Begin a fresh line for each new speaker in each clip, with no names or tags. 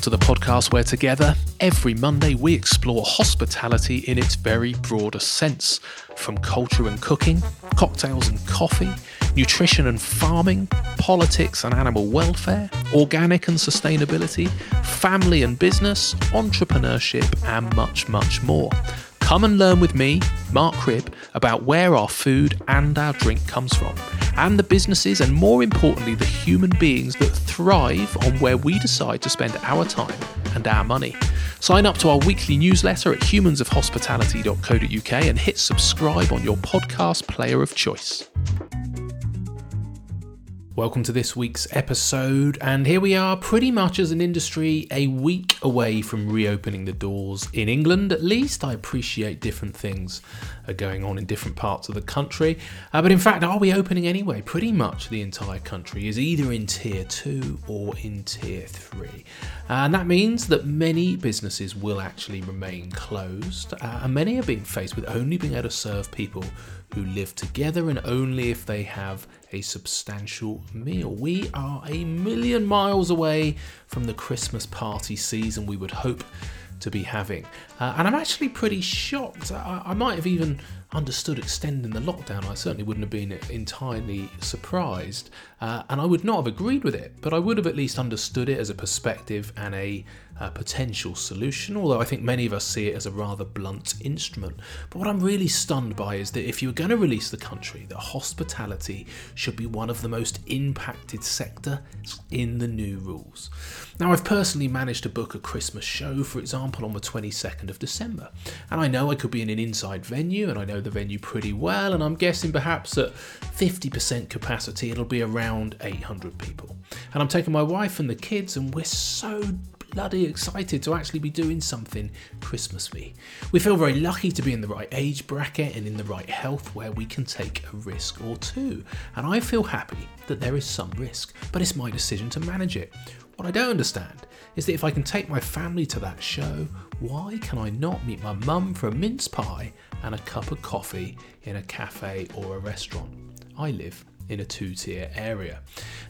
Welcome to the podcast where together, every Monday, we explore hospitality in its very broadest sense from culture and cooking, cocktails and coffee, nutrition and farming, politics and animal welfare, organic and sustainability, family and business, entrepreneurship, and much, much more. Come and learn with me, Mark Cribb, about where our food and our drink comes from, and the businesses and more importantly, the human beings that thrive on where we decide to spend our time and our money. Sign up to our weekly newsletter at humansofhospitality.co.uk and hit subscribe on your podcast player of choice. Welcome to this week's episode, and here we are, pretty much as an industry, a week away from reopening the doors in England. At least I appreciate different things are going on in different parts of the country. Uh, but in fact, are we opening anyway? Pretty much the entire country is either in tier two or in tier three. And that means that many businesses will actually remain closed, uh, and many are being faced with only being able to serve people who live together and only if they have a substantial meal. We are a million miles away from the Christmas party season we would hope to be having. Uh, and I'm actually pretty shocked. I, I, might have even understood extending the lockdown. I certainly wouldn't have been entirely surprised. Uh, and I would not have agreed with it, but I would have at least understood it as a perspective and a a potential solution, although I think many of us see it as a rather blunt instrument. But what I'm really stunned by is that if you're going to release the country, that hospitality should be one of the most impacted sector in the new rules. Now, I've personally managed to book a Christmas show, for example, on the 22nd of December, and I know I could be in an inside venue, and I know the venue pretty well, and I'm guessing perhaps at 50% capacity it'll be around 800 people. And I'm taking my wife and the kids, and we're so bloody excited to actually be doing something Christmassy. We feel very lucky to be in the right age bracket and in the right health where we can take a risk or two. And I feel happy that there is some risk, but it's my decision to manage it. What I don't understand is that if I can take my family to that show, why can I not meet my mum for a mince pie and a cup of coffee in a cafe or a restaurant? I live in a two tier area.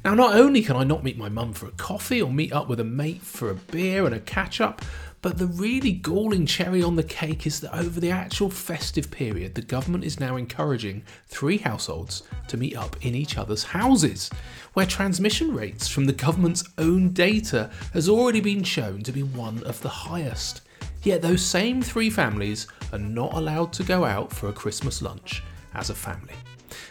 Now, not only can I not meet my mum for a coffee or meet up with a mate for a beer and a catch up, but the really galling cherry on the cake is that over the actual festive period, the government is now encouraging three households to meet up in each other's houses, where transmission rates from the government's own data has already been shown to be one of the highest. Yet those same three families are not allowed to go out for a Christmas lunch as a family.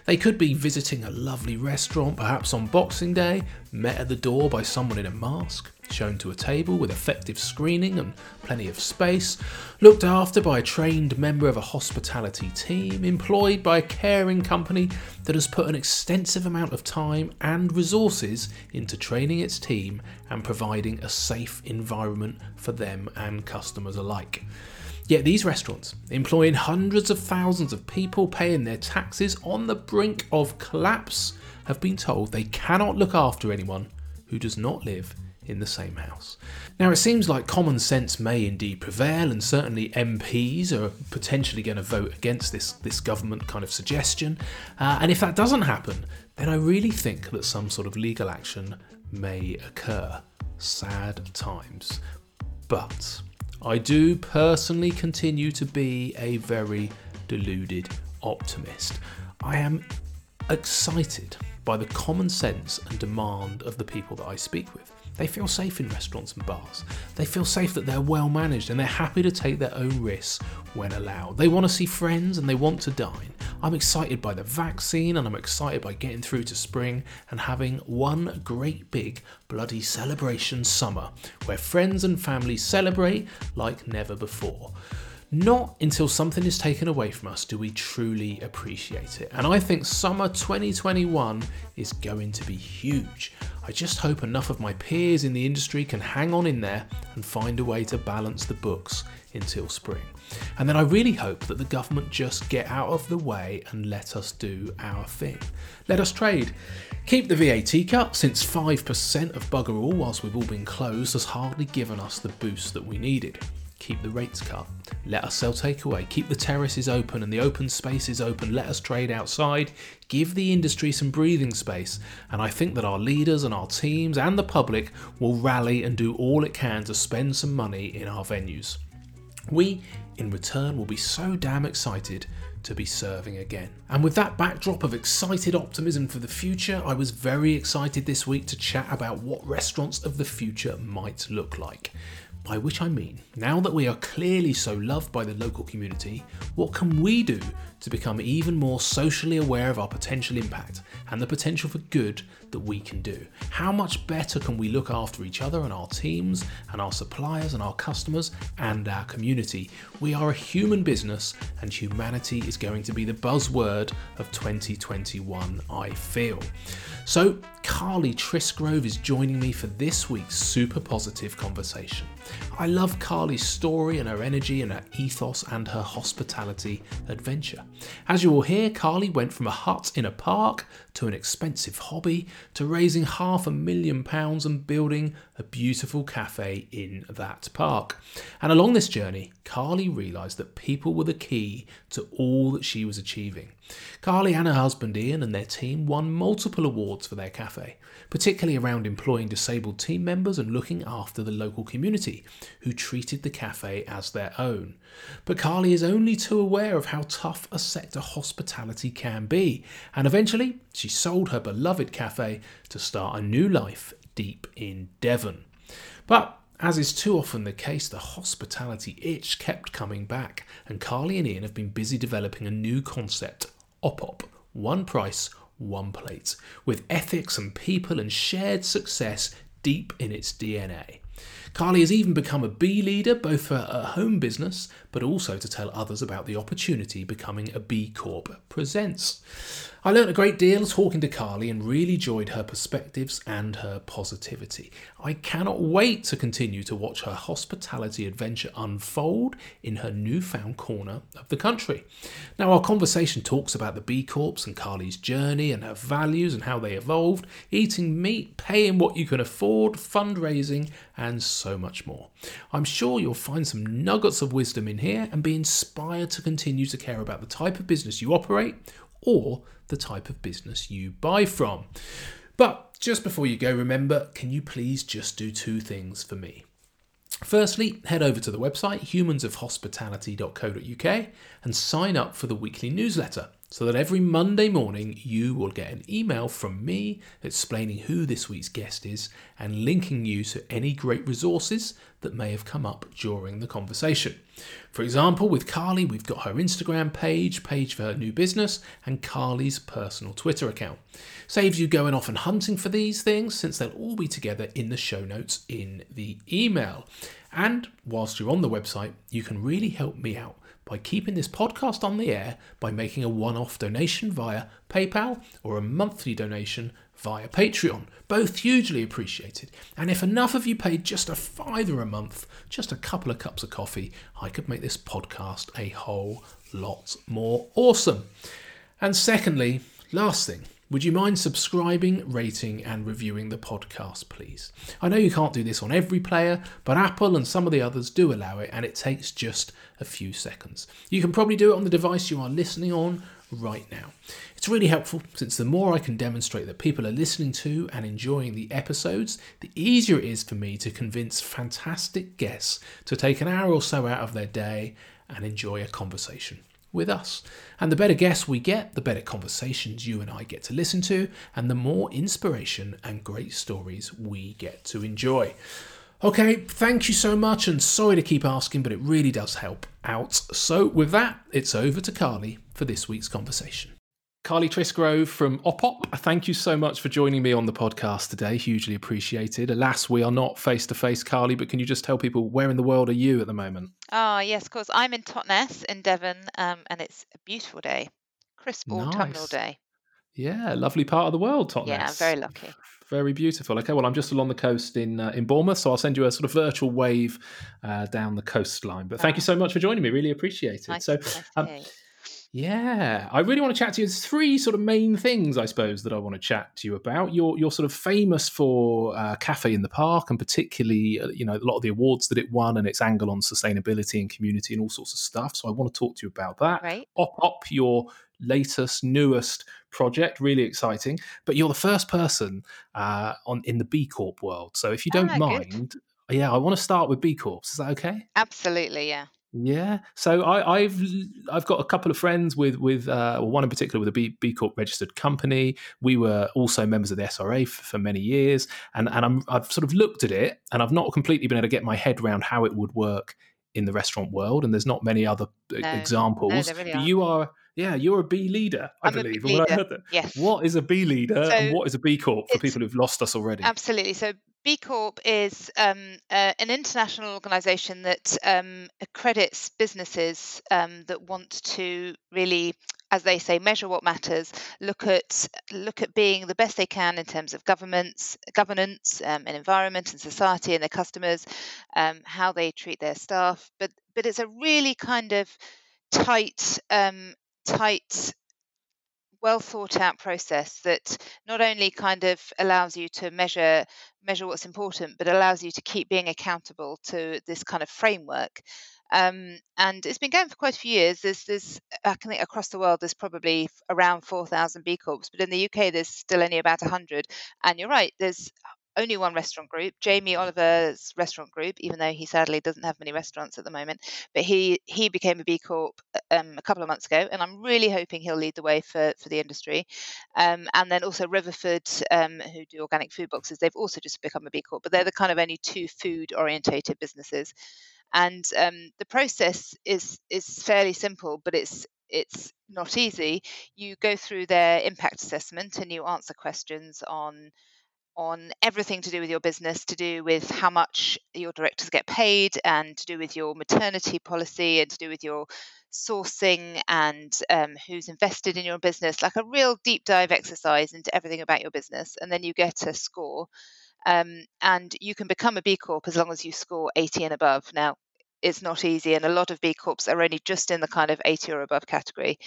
They could be visiting a lovely restaurant, perhaps on Boxing Day, met at the door by someone in a mask, shown to a table with effective screening and plenty of space, looked after by a trained member of a hospitality team, employed by a caring company that has put an extensive amount of time and resources into training its team and providing a safe environment for them and customers alike. Yet these restaurants, employing hundreds of thousands of people paying their taxes on the brink of collapse, have been told they cannot look after anyone who does not live in the same house. Now, it seems like common sense may indeed prevail, and certainly MPs are potentially going to vote against this, this government kind of suggestion. Uh, and if that doesn't happen, then I really think that some sort of legal action may occur. Sad times. But I do personally continue to be a very deluded optimist. I am excited by the common sense and demand of the people that I speak with. They feel safe in restaurants and bars. They feel safe that they're well managed and they're happy to take their own risks when allowed. They want to see friends and they want to dine. I'm excited by the vaccine and I'm excited by getting through to spring and having one great big bloody celebration summer where friends and family celebrate like never before. Not until something is taken away from us do we truly appreciate it. And I think summer 2021 is going to be huge. I just hope enough of my peers in the industry can hang on in there and find a way to balance the books until spring. And then I really hope that the government just get out of the way and let us do our thing. Let us trade. Keep the VAT cut, since 5% of bugger all whilst we've all been closed has hardly given us the boost that we needed. Keep the rates cut. Let us sell takeaway. Keep the terraces open and the open spaces open. Let us trade outside. Give the industry some breathing space. And I think that our leaders and our teams and the public will rally and do all it can to spend some money in our venues. We, in return, will be so damn excited to be serving again. And with that backdrop of excited optimism for the future, I was very excited this week to chat about what restaurants of the future might look like. By which I mean, now that we are clearly so loved by the local community, what can we do to become even more socially aware of our potential impact and the potential for good that we can do? How much better can we look after each other and our teams and our suppliers and our customers and our community? We are a human business and humanity is going to be the buzzword of 2021, I feel. So, Carly Trisgrove is joining me for this week's super positive conversation. I love Carly's story and her energy and her ethos and her hospitality adventure. As you will hear, Carly went from a hut in a park to an expensive hobby to raising half a million pounds and building a beautiful cafe in that park. And along this journey, Carly realised that people were the key to all that she was achieving. Carly and her husband Ian and their team won multiple awards for their cafe, particularly around employing disabled team members and looking after the local community, who treated the cafe as their own. But Carly is only too aware of how tough a sector hospitality can be, and eventually she sold her beloved cafe to start a new life deep in Devon. But as is too often the case, the hospitality itch kept coming back, and Carly and Ian have been busy developing a new concept OPOP, one price, one plate, with ethics and people and shared success deep in its DNA. Carly has even become a B leader, both for her home business, but also to tell others about the opportunity becoming a B Corp presents. I learnt a great deal talking to Carly and really enjoyed her perspectives and her positivity. I cannot wait to continue to watch her hospitality adventure unfold in her newfound corner of the country. Now, our conversation talks about the B Corps and Carly's journey and her values and how they evolved, eating meat, paying what you can afford, fundraising, and much more. I'm sure you'll find some nuggets of wisdom in here and be inspired to continue to care about the type of business you operate or the type of business you buy from. But just before you go, remember can you please just do two things for me? Firstly, head over to the website humansofhospitality.co.uk and sign up for the weekly newsletter so that every Monday morning you will get an email from me explaining who this week's guest is and linking you to any great resources that may have come up during the conversation. For example, with Carly, we've got her Instagram page, page for her new business, and Carly's personal Twitter account. Saves you going off and hunting for these things since they'll all be together in the show notes in the email. And whilst you're on the website, you can really help me out by keeping this podcast on the air by making a one off donation via PayPal or a monthly donation via Patreon. Both hugely appreciated. And if enough of you paid just a fiver a month, just a couple of cups of coffee, I could make this podcast a whole lot more awesome. And secondly, last thing, would you mind subscribing, rating, and reviewing the podcast, please? I know you can't do this on every player, but Apple and some of the others do allow it, and it takes just a few seconds. You can probably do it on the device you are listening on right now. It's really helpful since the more I can demonstrate that people are listening to and enjoying the episodes, the easier it is for me to convince fantastic guests to take an hour or so out of their day and enjoy a conversation with us. And the better guests we get, the better conversations you and I get to listen to, and the more inspiration and great stories we get to enjoy. Okay, thank you so much, and sorry to keep asking, but it really does help out. So, with that, it's over to Carly for this week's conversation. Carly Trisgrove from OPOP, thank you so much for joining me on the podcast today. Hugely appreciated. Alas, we are not face to face, Carly, but can you just tell people where in the world are you at the moment?
Oh, yes, of course. I'm in Totnes in Devon, um, and it's a beautiful day, crisp autumnal nice. day.
Yeah, lovely part of the world, Totnes.
Yeah, I'm very lucky.
Very beautiful. Okay, well, I'm just along the coast in uh, in Bournemouth, so I'll send you a sort of virtual wave uh, down the coastline. But thank you so much for joining me. Really appreciate it.
Nice,
so,
nice um,
Yeah, I really want to chat to you. There's three sort of main things, I suppose, that I want to chat to you about. You're you're sort of famous for uh, Cafe in the Park, and particularly, uh, you know, a lot of the awards that it won and its angle on sustainability and community and all sorts of stuff. So I want to talk to you about that.
Right.
OPOP, your latest, newest project, really exciting. But you're the first person uh, on in the B Corp world. So if you don't
Ah, good.
mind, yeah, I want to start with B Corps. Is that okay?
Absolutely, yeah.
Yeah, so I, I've I've got a couple of friends with with uh, well, one in particular with a B, B Corp registered company. We were also members of the SRA for, for many years, and and I'm, I've sort of looked at it, and I've not completely been able to get my head around how it would work in the restaurant world. And there's not many other e-
No,
examples.
no, really
but you are, yeah, you're a B leader, I
I'm
believe. And when I
leader.
heard that,
Yes.
what is a B leader
So
and what is a B Corp for people who've lost us already?
Absolutely. So B Corp is um, uh, an international organisation that um, accredits businesses um, that want to really, as they say, measure what matters. Look at look at being the best they can in terms of governments, governance, um, and environment, and society, and their customers, um, how they treat their staff. But but it's a really kind of tight um, tight well thought out process that not only kind of allows you to measure measure what's important but allows you to keep being accountable to this kind of framework. Um, and it's been going for quite a few years. There's there's i think across the world there's probably around 4000 b corps but in the uk there's still only about 100 and you're right there's only one restaurant group jamie oliver's restaurant group even though he sadly doesn't have many restaurants at the moment but he he became a B Corp um, a couple of months ago, and I'm really hoping he'll lead the way for for the industry. Um, and then also Riverford, um, who do organic food boxes, they've also just become a B Corp, but they're the kind of only two food orientated businesses. And um, the process is is fairly simple, but it's it's not easy. You go through their impact assessment and you answer questions on on everything to do with your business, to do with how much your directors get paid, and to do with your maternity policy, and to do with your sourcing and um, who's invested in your business, like a real deep dive exercise into everything about your business. And then you get a score. Um, and you can become a B Corp as long as you score 80 and above. Now, it's not easy, and a lot of B Corps are only just in the kind of 80 or above category.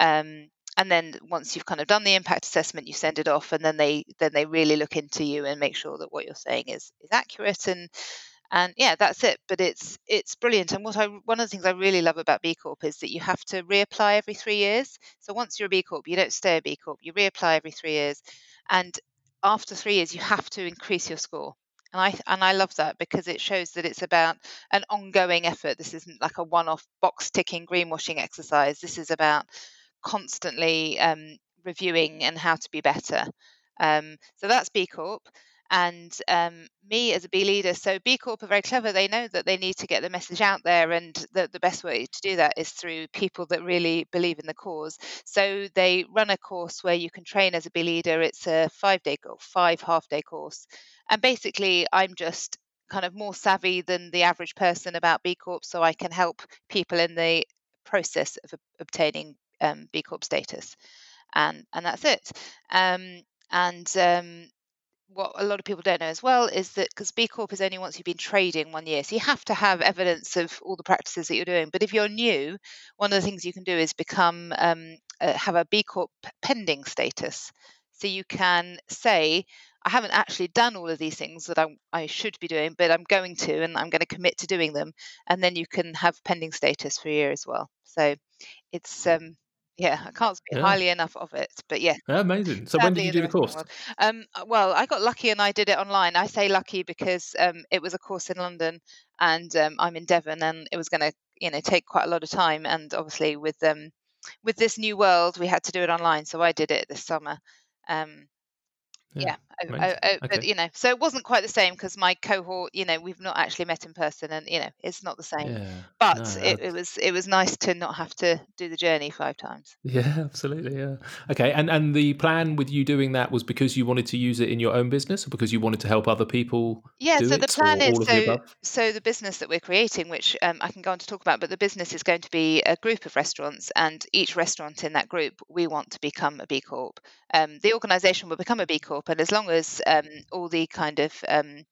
Um, and then once you've kind of done the impact assessment you send it off and then they then they really look into you and make sure that what you're saying is is accurate and and yeah that's it. But it's it's brilliant. And what i one of the things i really love about b corp is that you have to reapply every three years. So once you're a b corp you don't stay a b corp you reapply every three years. And after three years you have to increase your score. And I and I love that because it shows that it's about an ongoing effort. This isn't like a one-off box ticking greenwashing exercise. This is about constantly um, reviewing and how to be better. Um, so that's B Corp. And um, me as a B leader, so B Corp are very clever. They know that they need to get the message out there, and the, the best way to do that is through people that really believe in the cause. So they run a course where you can train as a B leader. It's a five day five half day course. And basically, I'm just kind of more savvy than the average person about B Corp, so I can help people in the process of obtaining um, B Corp status, and and that's it. Um, and um, what a lot of people don't know as well is that because B Corp is only once you've been trading one year, so you have to have evidence of all the practices that you're doing. But if you're new, one of the things you can do is become um, uh, have a B Corp pending status. So you can say, I haven't actually done all of these things that I, I should be doing, but I'm going to, and I'm going to commit to doing them. And then you can have pending status for a year as well. So it's um, yeah, I can't speak
Yeah.
highly enough of it. But yeah, yeah
Amazing. So when did you do the course?
Um, well, I got lucky and I did it online. I say lucky because um, it was a course in London and um, I'm in Devon, and it was going to, you know, take quite a lot of time. And obviously, with um, with this new world, we had to do it online. So I did it this summer. Um,
Yeah,
yeah, I, I. I, but you know, so it wasn't quite the same because my cohort, you know, we've not actually met in person, and you know, it's not the same.
Yeah.
But
No,
it, it was it was nice to not have to do the journey five times.
Yeah, absolutely. Yeah. Okay. And and the plan with you doing that was because you wanted to use it in your own business, or because you wanted to help other people
Yeah, so the plan is
of the
so so the business that we're creating, which um, I can go on to talk about, but the business is going to be a group of restaurants, and each restaurant in that group we want to become a B Corp. Um, the organisation will become a B Corp, and as long as um, all the kind of um,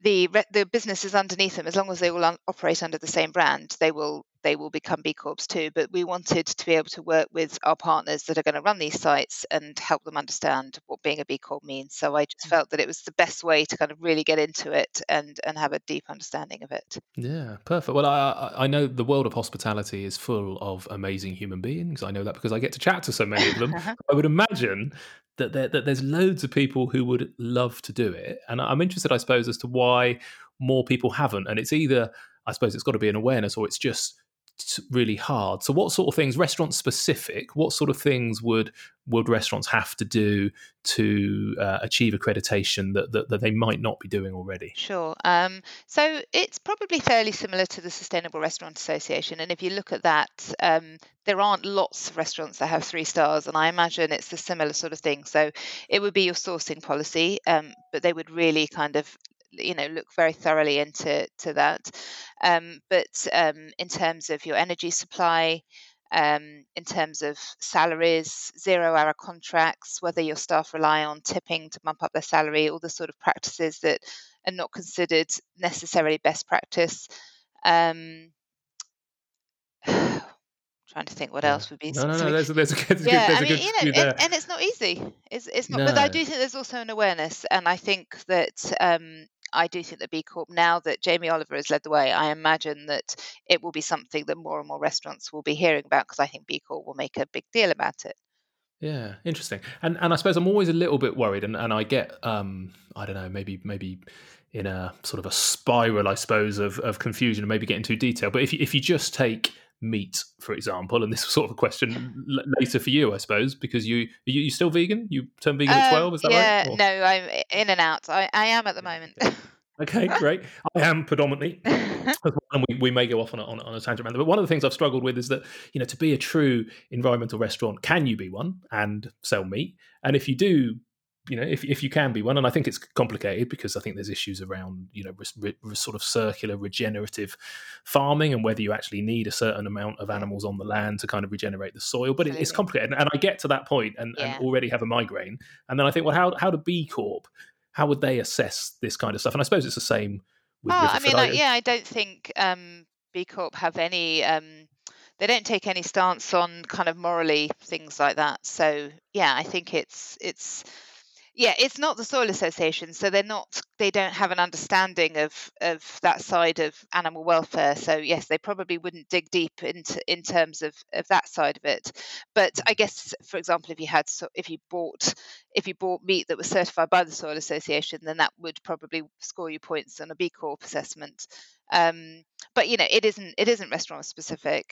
the the businesses underneath them, as long as they all un- operate under the same brand, they will they will become B Corps too. But we wanted to be able to work with our partners that are going to run these sites and help them understand what being a B Corp means. So I just mm. felt that it was the best way to kind of really get into it and and have a deep understanding of it.
Yeah, perfect. Well, I I know the world of hospitality is full of amazing human beings. I know that because I get to chat to so many of them. I would imagine that, there, that there's loads of people who would love to do it, and I'm interested, I suppose, as to why more people haven't. And it's either, I suppose, it's got to be an awareness, or it's just really hard. So, what sort of things, restaurant specific, what sort of things would would restaurants have to do to uh, achieve accreditation that, that, that they might not be doing already?
Sure. Um, so it's probably fairly similar to the Sustainable Restaurant Association, and if you look at that, um, there aren't lots of restaurants that have three stars, and I imagine it's a similar sort of thing. So it would be your sourcing policy, um, but they would really kind of you know look very thoroughly into to that. Um, but um, in terms of your energy supply, um, in terms of salaries, zero hour contracts, whether your staff rely on tipping to bump up their salary, all the sort of practices that are not considered necessarily best practice. Um, trying to think what else would be.
No, no, no. There's, there's, a,
there's yeah, I mean, you know, and, and, it's not easy. It's, it's not. No. But I do think there's also an awareness, and I think that um, I do think that B Corp, now that Jamie Oliver has led the way, I imagine that it will be something that more and more restaurants will be hearing about because I think B Corp will make a big deal about it.
Yeah, interesting. And and I suppose I'm always a little bit worried, and, and I get um I don't know maybe maybe in a sort of a spiral I suppose of of confusion and maybe getting too detailed. But if if you just take meat, for example, and this was sort of a question later for you, I suppose, because you you, you still vegan? You turned vegan um, at twelve, is that
yeah,
right?
Yeah, no, I'm in and out. I, I am at the moment.
Okay, great. I am predominantly, and we, we may go off on a, on, on a tangent, but one of the things I've struggled with is that you know to be a true environmental restaurant, can you be one and sell meat? And if you do you know, if if you can be one, and I think it's complicated because I think there's issues around you know re, re, sort of circular regenerative farming and whether you actually need a certain amount of animals on the land to kind of regenerate the soil. But it, it's complicated, and I get to that point and, yeah. and already have a migraine, and then I think, well, how how do B Corp, how would they assess this kind of stuff? And I suppose it's the same. with
Oh, I mean, like, yeah, I don't think um, B Corp have any. Um, they don't take any stance on kind of morally things like that. So yeah, I think it's it's yeah it's not the soil association so they're not they don't have an understanding of of that side of animal welfare. So yes they probably wouldn't dig deep into in terms of of that side of it. But i guess for example if you had if you bought if you bought meat that was certified by the soil association then that would probably score you points on a b corp assessment. Um, but you know it isn't it isn't restaurant specific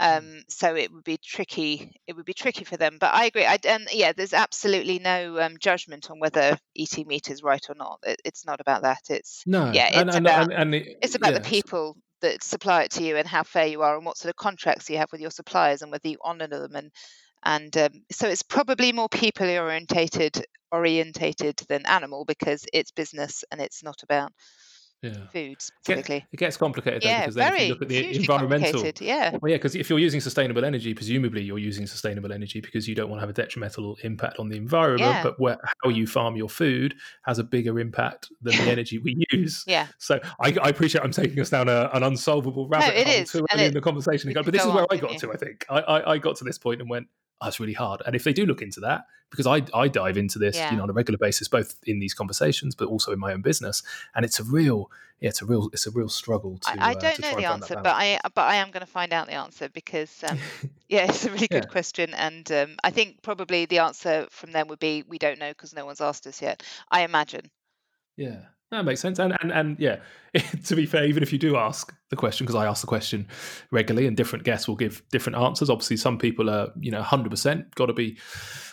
mm. um, so it would be tricky it would be tricky for them but i agree I, and yeah there's absolutely no um, judgment on whether eating meat is right or not it, it's not about that it's
no
yeah it's
and, and,
about,
and, it,
it's about
yeah.
the people that supply it to you and how fair you are and what sort of contracts you have with your suppliers and whether you honor them and and um, so it's probably more people orientated orientated than animal because it's business and it's not about yeah. food specifically.
It gets complicated
yeah,
because
then
if you look at the environmental,
yeah,
well, yeah, because if you're using sustainable energy, presumably you're using sustainable energy because you don't want to have a detrimental impact on the environment. Yeah. But where, how you farm your food has a bigger impact than the energy we use.
Yeah.
So I, I appreciate I'm taking us down a, an unsolvable rabbit
no, it hole is.
too early in the conversation. But this is where I got to. I think I, I, I got to this point and went, that's really hard. And if they do look into that, because I, I dive into this, yeah. you know, on a regular basis, both in these conversations, but also in my own business. And it's a real, yeah, it's a real, it's a real struggle to.
I, I uh, don't uh, know the answer, but I, but I am going to find out the answer because, um, yeah, it's a really good yeah. question, and um, I think probably the answer from them would be we don't know because no one's asked us yet. I imagine.
Yeah, that makes sense. And and and yeah, to be fair, even if you do ask the question, because I ask the question regularly, and different guests will give different answers. Obviously, some people are you know hundred percent got to be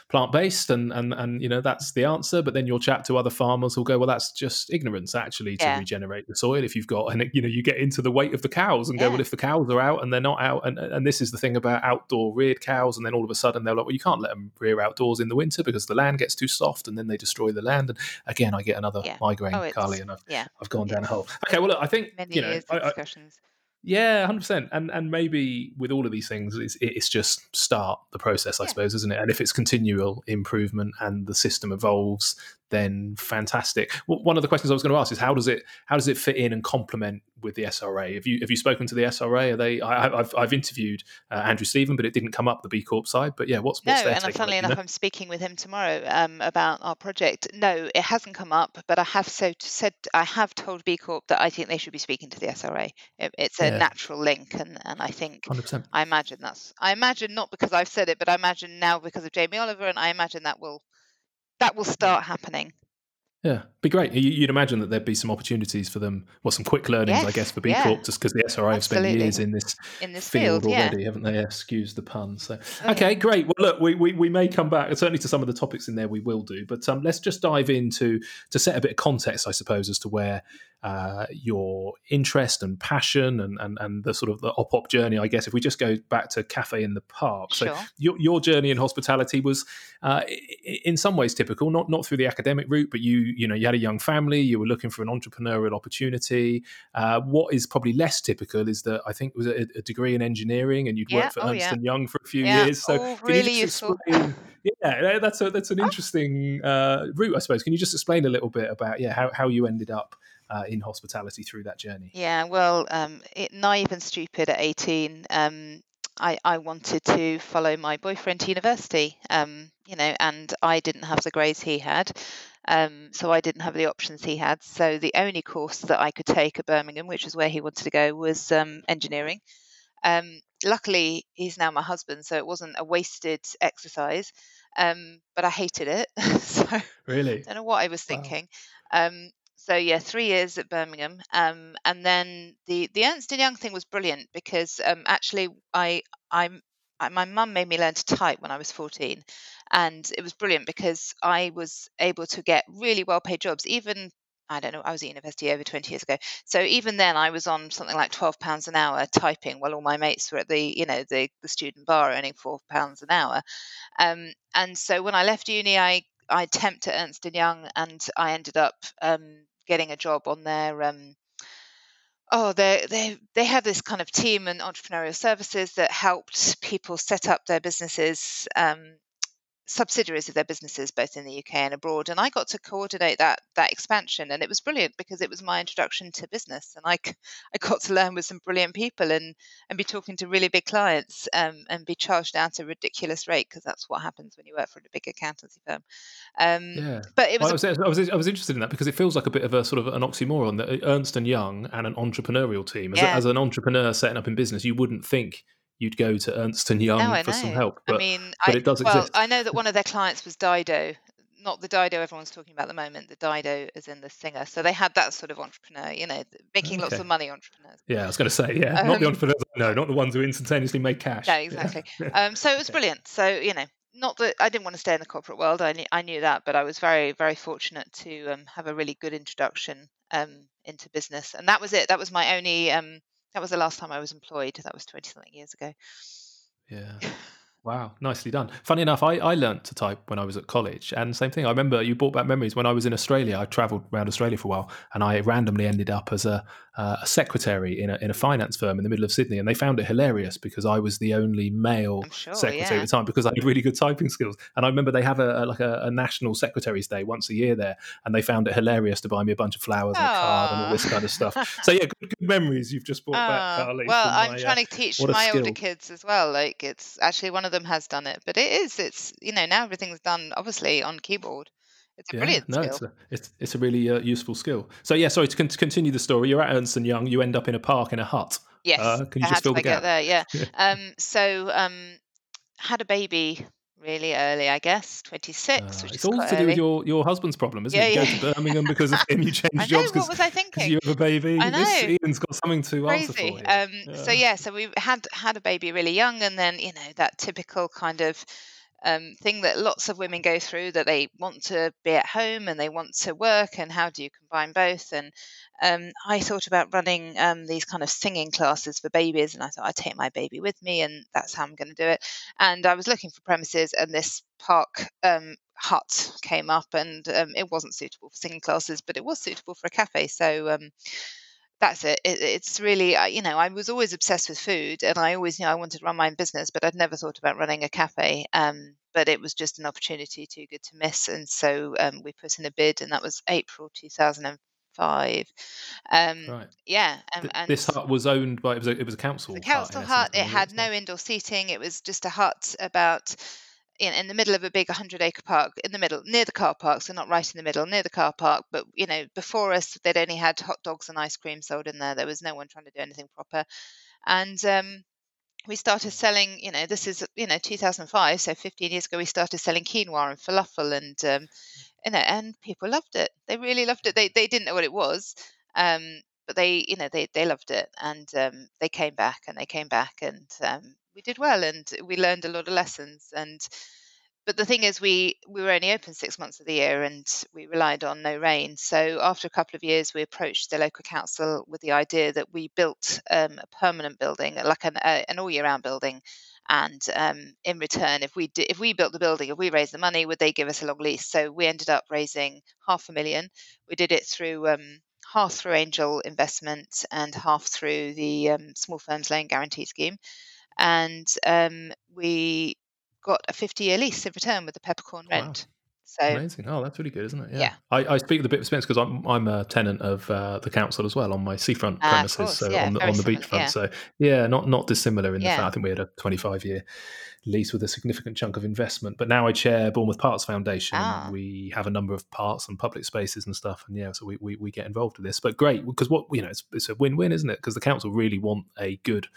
plant based, and and and you know that's the answer. But then you'll chat to other farmers who'll go, well, that's just ignorance actually to yeah. regenerate the soil. If you've got and you know you get into the weight of the cows and yeah. go, well, if the cows are out and they're not out, and and this is the thing about outdoor reared cows, and then all of a sudden they're like, well, you can't let them rear outdoors in the winter because the land gets too soft, and then they destroy the land. And again, I get another yeah. migraine, oh, Carly, and I've. I've gone down a hole. Okay, well, look, I think
Many
you know,
I, discussions. I,
yeah, hundred percent. And and maybe with all of these things, it's, it's just start the process, I yeah. suppose, isn't it? And if it's continual improvement and the system evolves, then fantastic. Well, one of the questions I was going to ask is how does it how does it fit in and complement with the SRA? Have you have you spoken to the SRA? Are they? I, have I've interviewed uh, Andrew Stephen, but it didn't come up the B Corp side. But yeah, what's, what's
no? and funnily enough, I'm speaking with him tomorrow um, about our project. No, it hasn't come up, but I have so said I have told B Corp that I think they should be speaking to the SRA. It, it's a yeah. natural link, and and I think 100%. I imagine that's I imagine not because I've said it, but I imagine now because of Jamie Oliver, and I imagine that will that will start happening.
Yeah, be great. You'd imagine that there'd be some opportunities for them, well, some quick learnings, yes, I guess, for B Corp, yeah. just because the SRA have spent years in this,
in this
field,
field
already,
yeah.
haven't they? Excuse the pun. So, oh, okay, great. Well, look, we, we, we may come back certainly to some of the topics in there. We will do, but um, let's just dive into to set a bit of context, I suppose, as to where uh, your interest and passion and, and and the sort of the OPOP journey. I guess if we just go back to Cafe in the Park,
sure.
so your your journey in hospitality was uh, in some ways typical, not not through the academic route, but you you know you had a young family, you were looking for an entrepreneurial opportunity. Uh, what is probably less typical is that I think it was a, a degree in engineering, and you'd
yeah.
worked for
oh,
Ernst
yeah.
and Young for a few yeah. years.
So oh, really useful.
yeah, that's a that's an interesting uh, route, I suppose. Can you just explain a little bit about yeah how, how you ended up uh, in hospitality through that journey?
Yeah, well, um, it, naive and stupid at 18. Um, I, I wanted to follow my boyfriend to university, um, you know, and I didn't have the grades he had. Um, so I didn't have the options he had. So the only course that I could take at Birmingham, which was where he wanted to go, was um, engineering. Um, luckily, he's now my husband, so it wasn't a wasted exercise. Um, but I hated it. so
really,
I don't know what I was thinking. Wow. So yeah, three years at Birmingham, um, and then the the Ernst and Young thing was brilliant because um, actually I I'm my mum made me learn to type when I was 14, and it was brilliant because I was able to get really well paid jobs, even I don't know, I was at university over 20 years ago. So even then I was on something like 12 pounds an hour typing while all my mates were at the, you know, the, the student bar earning four pounds an hour. Um, and so when I left uni, I, I temped at Ernst & Young and I ended up um, getting a job on their, um, oh they they they had this kind of team and entrepreneurial services that helped people set up their businesses um, subsidiaries of their businesses both in the UK and abroad and I got to coordinate that that expansion and it was brilliant because it was my introduction to business and I, I got to learn with some brilliant people and and be talking to really big clients um, and be charged out a ridiculous rate because that's what happens when you work for a big accountancy firm um,
yeah
but it was,
well, I, was, I was I was interested in that because it feels like a bit of a sort of an oxymoron that Ernst and Young and an entrepreneurial team as, yeah. a, as an entrepreneur setting up in business you wouldn't think you'd go to Ernst and Young
no,
for some help. But,
I mean,
but
I,
it does
well,
exist.
I know that one of their clients was Dido, not the Dido everyone's talking about at the moment. The Dido is in the singer, so they had that sort of entrepreneur, you know, making okay. lots of money entrepreneurs.
Yeah, I was going to say, yeah, um, not the um, entrepreneurs, no, not the ones who instantaneously make cash.
No, exactly. Yeah. um, so it was okay. brilliant. So you know, not that I didn't want to stay in the corporate world. I knew, I knew that, but I was very, very fortunate to um, have a really good introduction um, into business, and that was it. That was my only. Um, that was the last time I was employed. That was twenty something years ago.
Yeah. Wow, nicely done. Funny enough, I, I learned to type when I was at college, and same thing. I remember you brought back memories when I was in Australia. I travelled around Australia for a while, and I randomly ended up as a, uh, a secretary in a, in a finance firm in the middle of Sydney, and they found it hilarious because I was the only male
sure,
secretary
yeah.
at the time because I had really good typing skills. And I remember they have a, a like a, a, national secretaries day once a year there, and they found it hilarious to buy me a bunch of flowers and a card and all this kind of stuff. So yeah, good, good memories you've just brought back, Carly.
Well, I'm
my,
trying
uh,
to teach my older kids as well. Like it's actually one of them has done it, but it is. It's you know now everything's done obviously on keyboard. It's a yeah, brilliant no,
skill. It's a, it's, it's a really uh, useful skill. So yeah, sorry to, con- continue the story. You're at Ernst and Young. You end up in a park in a hut.
Yes.
Uh, can you
I
just fill the
gap?
there?
Yeah. um. So um, had a baby really early, I guess, 26, uh, which
it's
is
all to do
early.
with your, your husband's problem, isn't
yeah,
it? You
yeah.
go to Birmingham because of him, you change
I know,
jobs
what was I thinking?
you have a baby.
I know.
This Ian's got something to
Crazy.
answer for.
Um,
yeah.
So yeah, so we had had a baby really young, and then you know that typical kind of um, thing that lots of women go through that they want to be at home and they want to work and how do you combine both? And um, i thought about running um, these kind of singing classes for babies and i thought i'd take my baby with me and that's how i'm going to do it. And i was looking for premises and this park um, hut came up and um, it wasn't suitable for singing classes but it was suitable for a cafe. So um, that's it. it it's really, you know, I was always obsessed with food, and I always knew I wanted to run my own business, but I'd never thought about running a cafe. Um, but it was just an opportunity too good to miss, and so um, we put in a bid, and that was April 2005. Um,
Right.
yeah, um,
Th-
and
This hut was owned by it was a, it was a council.
the council
essence,
hut. It had no indoor seating. It was just a hut about in, in the middle of a big 100 acre park in the middle near the car park so not right in the middle near the car park but you know before us they'd only had hot dogs and ice cream sold in there. There was no one trying to do anything proper. And um, we started selling you know this is you know 2005 so 15 years ago we started selling quinoa and falafel and um, you know and people loved it. They really loved it. They, they didn't know what it was um, but they you know they, they loved it. And um, they came back and they came back and um, we did well and we learned a lot of lessons and but the thing is we we were only open six months of the year and we relied on no rain. So after a couple of years we approached the local council with the idea that we built um, a permanent building like an, uh, an all year round building. And um, in return if we if we built the building if we raised the money would they give us a long lease? So we ended up raising half a million. We did it through um, half through angel investment and half through the um, small firms loan guarantee scheme and um, we got a 50 year lease in return with the peppercorn
Wow.
rent. So
Amazing. Oh, that's really good, isn't it?
Yeah.
I, I speak with a bit of experience because I'm I'm a tenant of uh, the council as well on my seafront
of
premises,
course,
so
yeah,
on the on the beachfront.
yeah.
So yeah, not not dissimilar in the fact I think we had a 25 year lease with a significant chunk of investment. But now I chair Bournemouth Parks Foundation.
Ah.
We have a number of parks and public spaces and stuff, and yeah, so we, we, we get involved with this. But great because what you know, it's, it's a win win, isn't it? Because the council really want a good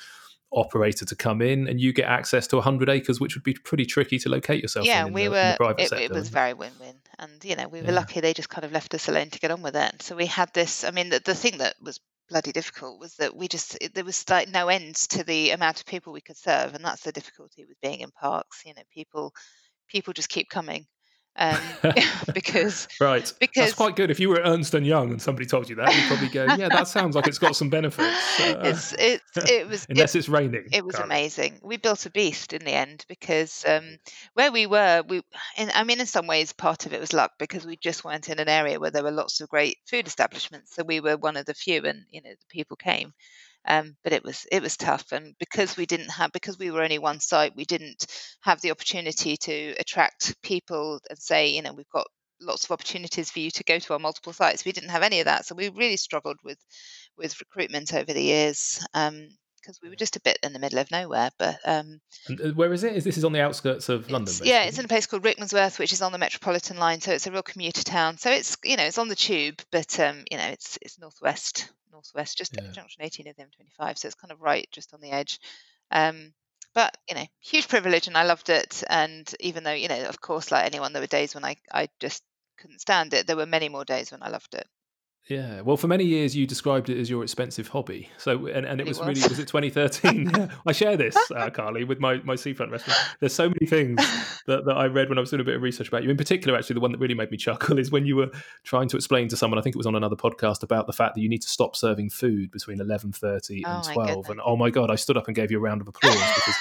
operator to come in and you get access to 100 acres which would be pretty tricky to locate yourself
yeah,
in, in
we
the, in
were.
the private
It,
sector
it was very win-win, and you know we were
Yeah.
lucky they just kind of left us alone to get on with it. So we had this. I mean, the, the thing that was bloody difficult was that we just it, there was like no end to the amount of people we could serve, and that's the difficulty with being in parks. You know, people people just keep coming, um, because
Right.
because
That's quite good. If you were Ernst and Young and somebody told you that, you'd probably go, "Yeah, that sounds like it's got some benefits." Uh,
it's it's it was it,
unless it's raining.
it was amazing. We built a beast in the end because um, where we were, we in, I mean, in some ways, part of it was luck because we just weren't in an area where there were lots of great food establishments. So we were one of the few, and you know, the people came. Um, but it was it was tough, and because we didn't have because we were only one site, we didn't have the opportunity to attract people and say, you know, we've got lots of opportunities for you to go to our multiple sites. We didn't have any of that, so we really struggled with with recruitment over the years because we were just a bit in the middle of nowhere. But um,
uh, where is it? Is this is on the outskirts of London?
yeah, it's in a place called Rickmansworth, which is on the Metropolitan line, so it's a real commuter town. So it's you know it's on the tube, but um, you know it's it's northwest, northwest, just
Yeah.
junction 18 of the M25, so it's kind of right just on the edge. Um, but you know, huge privilege, and I loved it. And even though you know, of course, like anyone, there were days when I I just couldn't stand it. There were many more days when I loved it.
Yeah. Well, for many years you described it as your expensive hobby. So, and, and it
It
was
was.
really was it 2013? yeah. I share this, uh, Carly, with my my seafront restaurant. There's so many things that, that I read when I was doing a bit of research about you. In particular, actually, the one that really made me chuckle is when you were trying to explain to someone. I think it was on another podcast about the fact that you need to stop serving food between 11:30
Oh
and
my
12.
goodness.
And oh my god, I stood up and gave you a round of applause because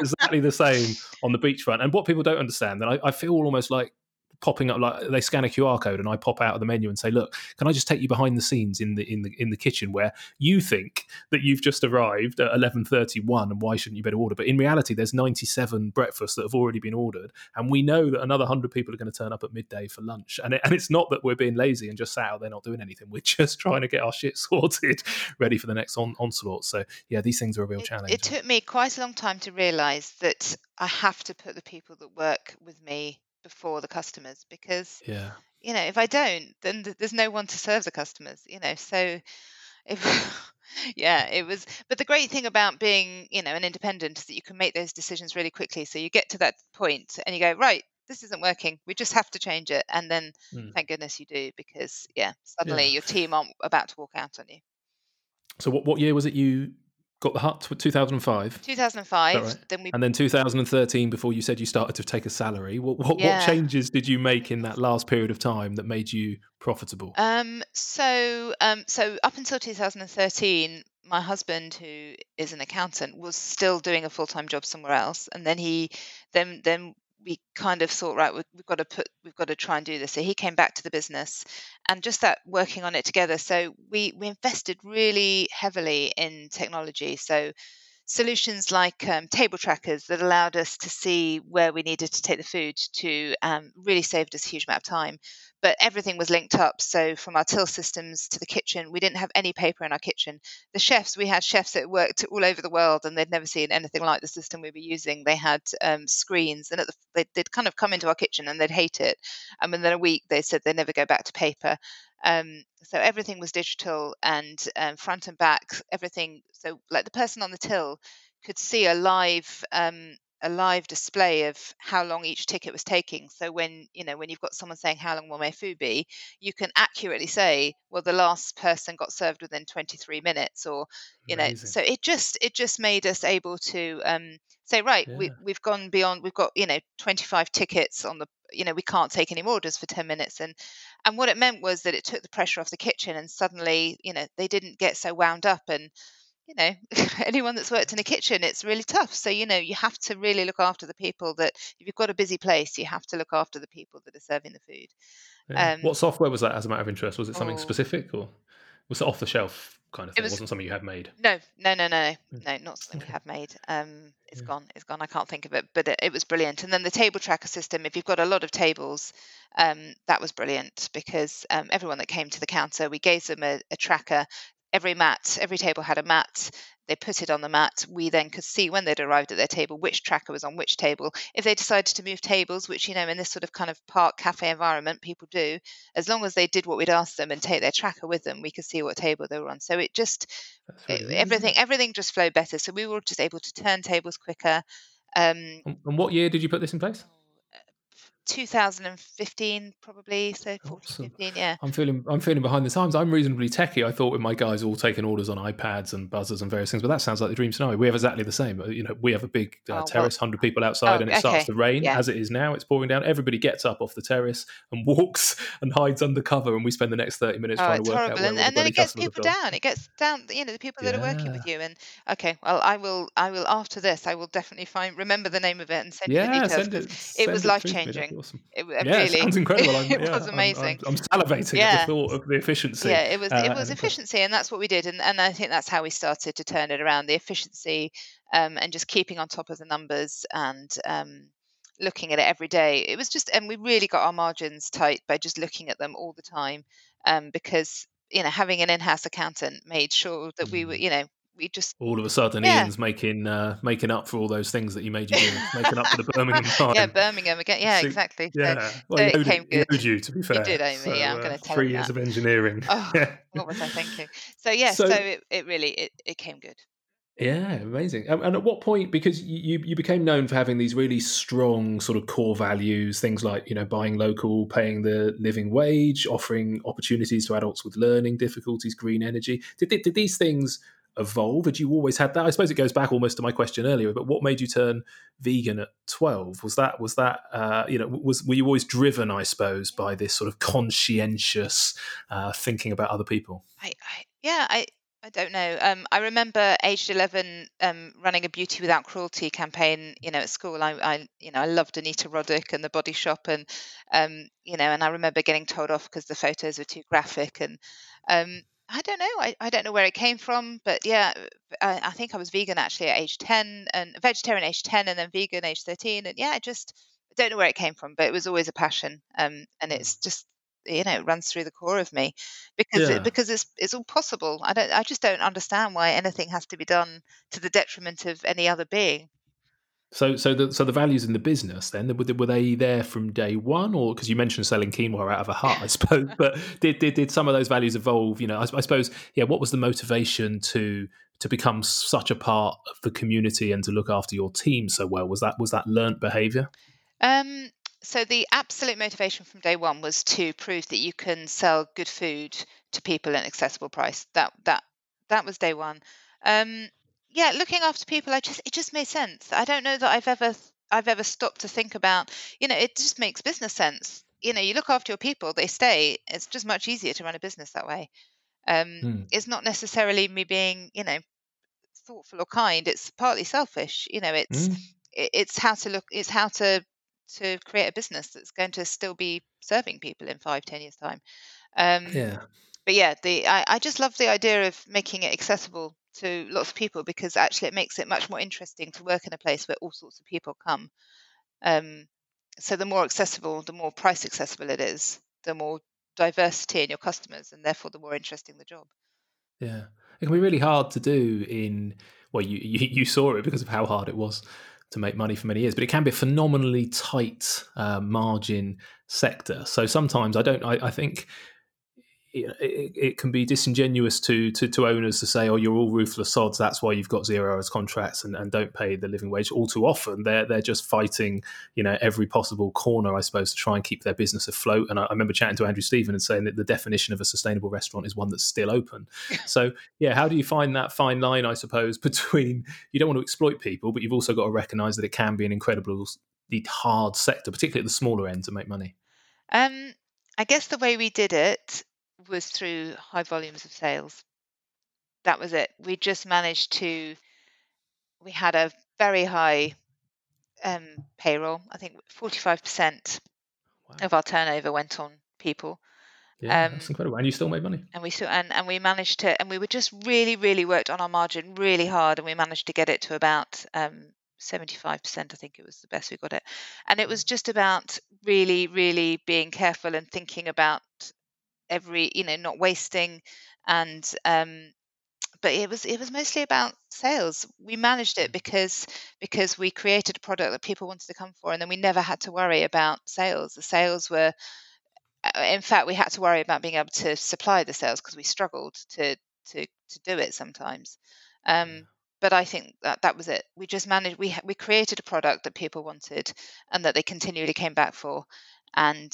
exactly the same on the beachfront. And what people don't understand, and I, I feel almost like popping up like they scan a QR code and I pop out of the menu and say, "Look, can I just take you behind the scenes in the in the in the kitchen where you think that you've just arrived at eleven thirty one and why shouldn't you better order?" But in reality, there's ninety seven breakfasts that have already been ordered, and we know that another hundred people are going to turn up at midday for lunch. And it, and it's not that we're being lazy and just sat out there not doing anything. We're just trying to get our shit sorted, ready for the next on, onslaught. So yeah, these things are a real
It,
challenge.
it took me quite a long time to realise that I have to put the people that work with me before the customers because
yeah.
you know if I don't, then th- there's no one to serve the customers. You know, so if yeah, it was. But the great thing about being you know an independent is that you can make those decisions really quickly. So you get to that point and you go right. This isn't working. We just have to change it, and then
Mm.
thank goodness you do because yeah, suddenly
Yeah.
your team aren't about to walk out on you.
So what what year was it you got the hut? Two thousand and five.
2005.
right?
Then we
And then 2013, before you said you started to take a salary, what, what,
Yeah.
what changes did you make in that last period of time that made you profitable?
Um, so, um, so up until 2013, my husband, who is an accountant, was still doing a full-time job somewhere else, and then he, then then we kind of thought, right, we, we've got to put, we've got to try and do this. So he came back to the business, and just that working on it together. So we we invested really heavily in technology. So solutions like um, table trackers that allowed us to see where we needed to take the food to um, really saved us a huge amount of time. But everything was linked up. So from our till systems to the kitchen, we didn't have any paper in our kitchen. The chefs, we had chefs that worked all over the world and they'd never seen anything like the system we were using. They had um, screens and the, they, would kind of come into our kitchen and they'd hate it. And within a week, they said they'd never go back to paper. Um, so everything was digital and um, front and back, everything. So like the person on the till could see a live um, a live display of how long each ticket was taking. So when you know when you've got someone saying how long will my food be, you can accurately say, well, the last person got served within 23 minutes, or you Amazing. know. So it just it just made us able to um, say, right, yeah. we we've gone beyond. We've got you know 25 tickets on the you know we can't take any orders for 10 minutes and and what it meant was that it took the pressure off the kitchen and suddenly you know they didn't get so wound up and you know anyone that's worked in a kitchen it's really tough so you know you have to really look after the people that if you've got a busy place you have to look after the people that are serving the food
yeah. um, what software was that as a matter of interest was it something oh, specific or was it off the shelf kind of thing. It, was, not something you had made.
No, no, no, no, no, not something okay. we have made. Um, it's yeah. gone. It's gone. I can't think of it, but it, it, was brilliant. And then the table tracker system. If you've got a lot of tables, um, that was brilliant because um, everyone that came to the counter, we gave them a, a tracker every mat, every table had a mat. They put it on the mat. We then could see when they'd arrived at their table which tracker was on which table. If they decided to move tables, which, you know, in this sort of kind of park cafe environment, people do, as long as they did what we'd asked them and take their tracker with them, we could see what table they were on. So it just, really everything, everything just flowed better. So we were just able to turn tables quicker.
Um, and what year did you put this in place?
2015 probably so 14 awesome. 15 yeah.
I'm feeling i'm feeling behind the times i'm reasonably techy i thought with my guys all taking orders on ipads and buzzers and various things but that sounds like the dream scenario. We have exactly the same. You know we have a big uh, oh, terrace well, 100 people outside oh, and it okay. starts to rain. Yeah. as it is now it's pouring down. Everybody gets up off the terrace and walks and hides under cover and we spend the next 30 minutes oh, trying to work horrible. out
and, and then it gets people down. It gets down you know the people that yeah. are working with you and okay well i will i will after this i will definitely find remember the name of it and send yeah, you the details send it, it was life changing awesome. it, yeah, really.
sounds incredible.
I'm, it yeah, was amazing.
I'm, I'm, I'm salivating yeah. at the thought of the efficiency.
Yeah, it was. Uh, it was efficiency, and that's what we did, and and I think that's how we started to turn it around. The efficiency, um, and just keeping on top of the numbers and. Um, looking at it every day it was just and we really got our margins tight by just looking at them all the time um, because you know having an in-house accountant made sure that we were mm. you know we just
all of a sudden yeah. Ian's making uh, making up for all those things that you made you do, making up for the Birmingham time.
Yeah, Birmingham again. Yeah, so, exactly.
Yeah, so, well, so it, owed, came good. owed you to be fair.
You did owe me. So, yeah, I'm going to tell
three years
that.
of engineering.
Oh, yeah. what was I thinking? So yeah, so, so it, it really it, it came good.
Yeah, amazing. And at what point, because you you became known for having these really strong sort of core values, things like you know buying local, paying the living wage, offering opportunities to adults with learning difficulties, green energy. Did did these things evolve? Had you always had that? I suppose it goes back almost to my question earlier. But what made you turn vegan at twelve? Was that was that uh, you know was were you always driven? I suppose by this sort of conscientious uh, thinking about other people.
I, I yeah I. I don't know. Um, I remember aged eleven um, running a Beauty Without Cruelty campaign. You know, at school, I, I, you know, I loved Anita Roddick and the Body Shop, and um, you know, and I remember getting told off because the photos were too graphic, and um, I don't know. I, I don't know where it came from, but yeah, I, I think I was vegan actually at age 10 and vegetarian age 10 and then vegan age 13. And yeah, I just I don't know where it came from, but it was always a passion. Um, and it's mm. just, you know, it runs through the core of me because, yeah. it, because it's, it's all possible. I don't, I just don't understand why anything has to be done to the detriment of any other being.
So, so the so the values in the business then were they, were they there from day one, or because you mentioned selling quinoa out of a hut, I suppose. but did, did did some of those values evolve? You know, I, I, suppose, yeah. What was the motivation to to become such a part of the community and to look after your team so well? Was that was that learnt behaviour?
Um, so the absolute motivation from day one was to prove that you can sell good food to people at an accessible price. That that that was day one. Um, yeah, looking after people, I just it just made sense. I don't know that I've ever I've ever stopped to think about. You know, it just makes business sense. You know, you look after your people, they stay. It's just much easier to run a business that way. Um, mm. It's not necessarily me being, you know, thoughtful or kind. It's partly selfish. You know, it's mm. it, it's how to look. It's how to to create a business that's going to still be serving people in five, ten years time. Um,
Yeah.
but yeah, the I, I just love the idea of making it accessible to lots of people because actually it makes it much more interesting to work in a place where all sorts of people come. Um, so the more accessible, the more price accessible it is, the more diversity in your customers, and therefore the more interesting the job.
Yeah, it can be really hard to do in. Well, you, you you saw it because of how hard it was to make money for many years, but it can be a phenomenally tight uh, margin sector. So sometimes I don't. I, I think it, it, can be disingenuous to, to, to owners to say, "Oh, you're all ruthless sods. That's why you've got zero hours contracts and, and don't pay the living wage." All too often, they're they're just fighting, you know, every possible corner, I suppose, to try and keep their business afloat. And I, I remember chatting to Andrew Stephen and saying that the definition of a sustainable restaurant is one that's still open. so, yeah, how do you find that fine line, I suppose, between you don't want to exploit people, but you've also got to recognise that it can be an incredibly hard sector, particularly at the smaller end, to make money.
Um, I guess the way we did it was through high volumes of sales. That was it. We just managed to, we had a very high um, payroll. I think 45% wow. of our turnover went on people.
Yeah, um, that's incredible. And you still made money.
And we still and, and we managed to and we were just really, really worked on our margin really hard and we managed to get it to about um, 75% i think it was the best we got it and it was just about really really being careful and thinking about every you know not wasting and um but it was it was mostly about sales we managed it mm. because because we created a product that people wanted to come for and then we never had to worry about sales the sales were uh, in fact we had to worry about being able to supply the sales because we struggled to to to do it sometimes um but I think that that was it. We just managed. We we created a product that people wanted, and that they continually came back for, and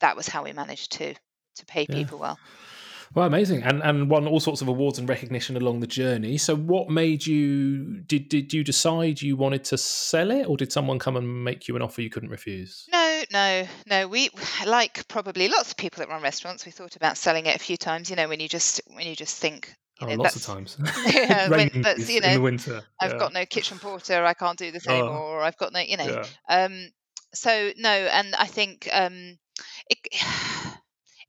that was how we managed to to pay yeah. people well.
Well, amazing, and and won all sorts of awards and recognition along the journey. So, what made you did did you decide you wanted to sell it, or did someone come and make you an offer you couldn't refuse?
No, no, no. We like probably lots of people that run restaurants. We thought about selling it a few times. You know, when you just when you just think. You
oh,
know,
lots of times.
yeah, when, that's you know, in the winter. I've got no kitchen porter. I can't do this oh. anymore. Or I've got no, you know. Yeah. Um, so no, and I think um, it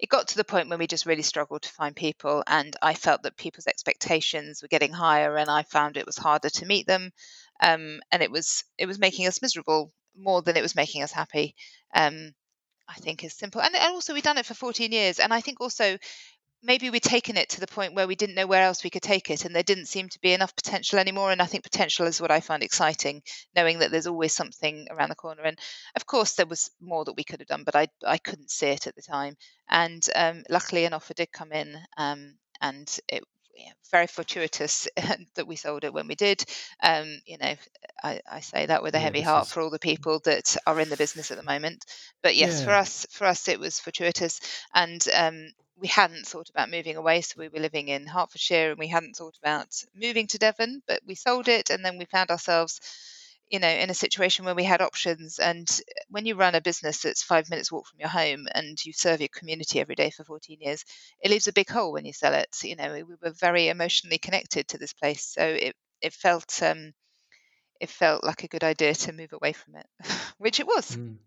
it got to the point when we just really struggled to find people and i felt that people's expectations were getting higher and i found it was harder to meet them. Um, and it was it was making us miserable more than it was making us happy. Um, i think is simple. And, and also we've done it for 14 years and i think also maybe we'd taken it to the point where we didn't know where else we could take it and there didn't seem to be enough potential anymore and i think potential is what i find exciting knowing that there's always something around the corner and of course there was more that we could have done but i, I couldn't see it at the time and um, luckily an offer did come in um, and it yeah, very fortuitous that we sold it when we did. Um, you know, I, I, say that with a yeah, heavy heart is... for all the people that are in the business at the moment. But yes, yeah. for us, for us, it was fortuitous, and um, we hadn't thought about moving away, so we were living in Hertfordshire, and we hadn't thought about moving to Devon. But we sold it, and then we found ourselves you know in a situation where we had options and when you run a business that's five minutes walk from your home and you serve your community every day for 14 years it leaves a big hole when you sell it you know we were very emotionally connected to this place so it it felt um it felt like a good idea to move away from it which it was mm.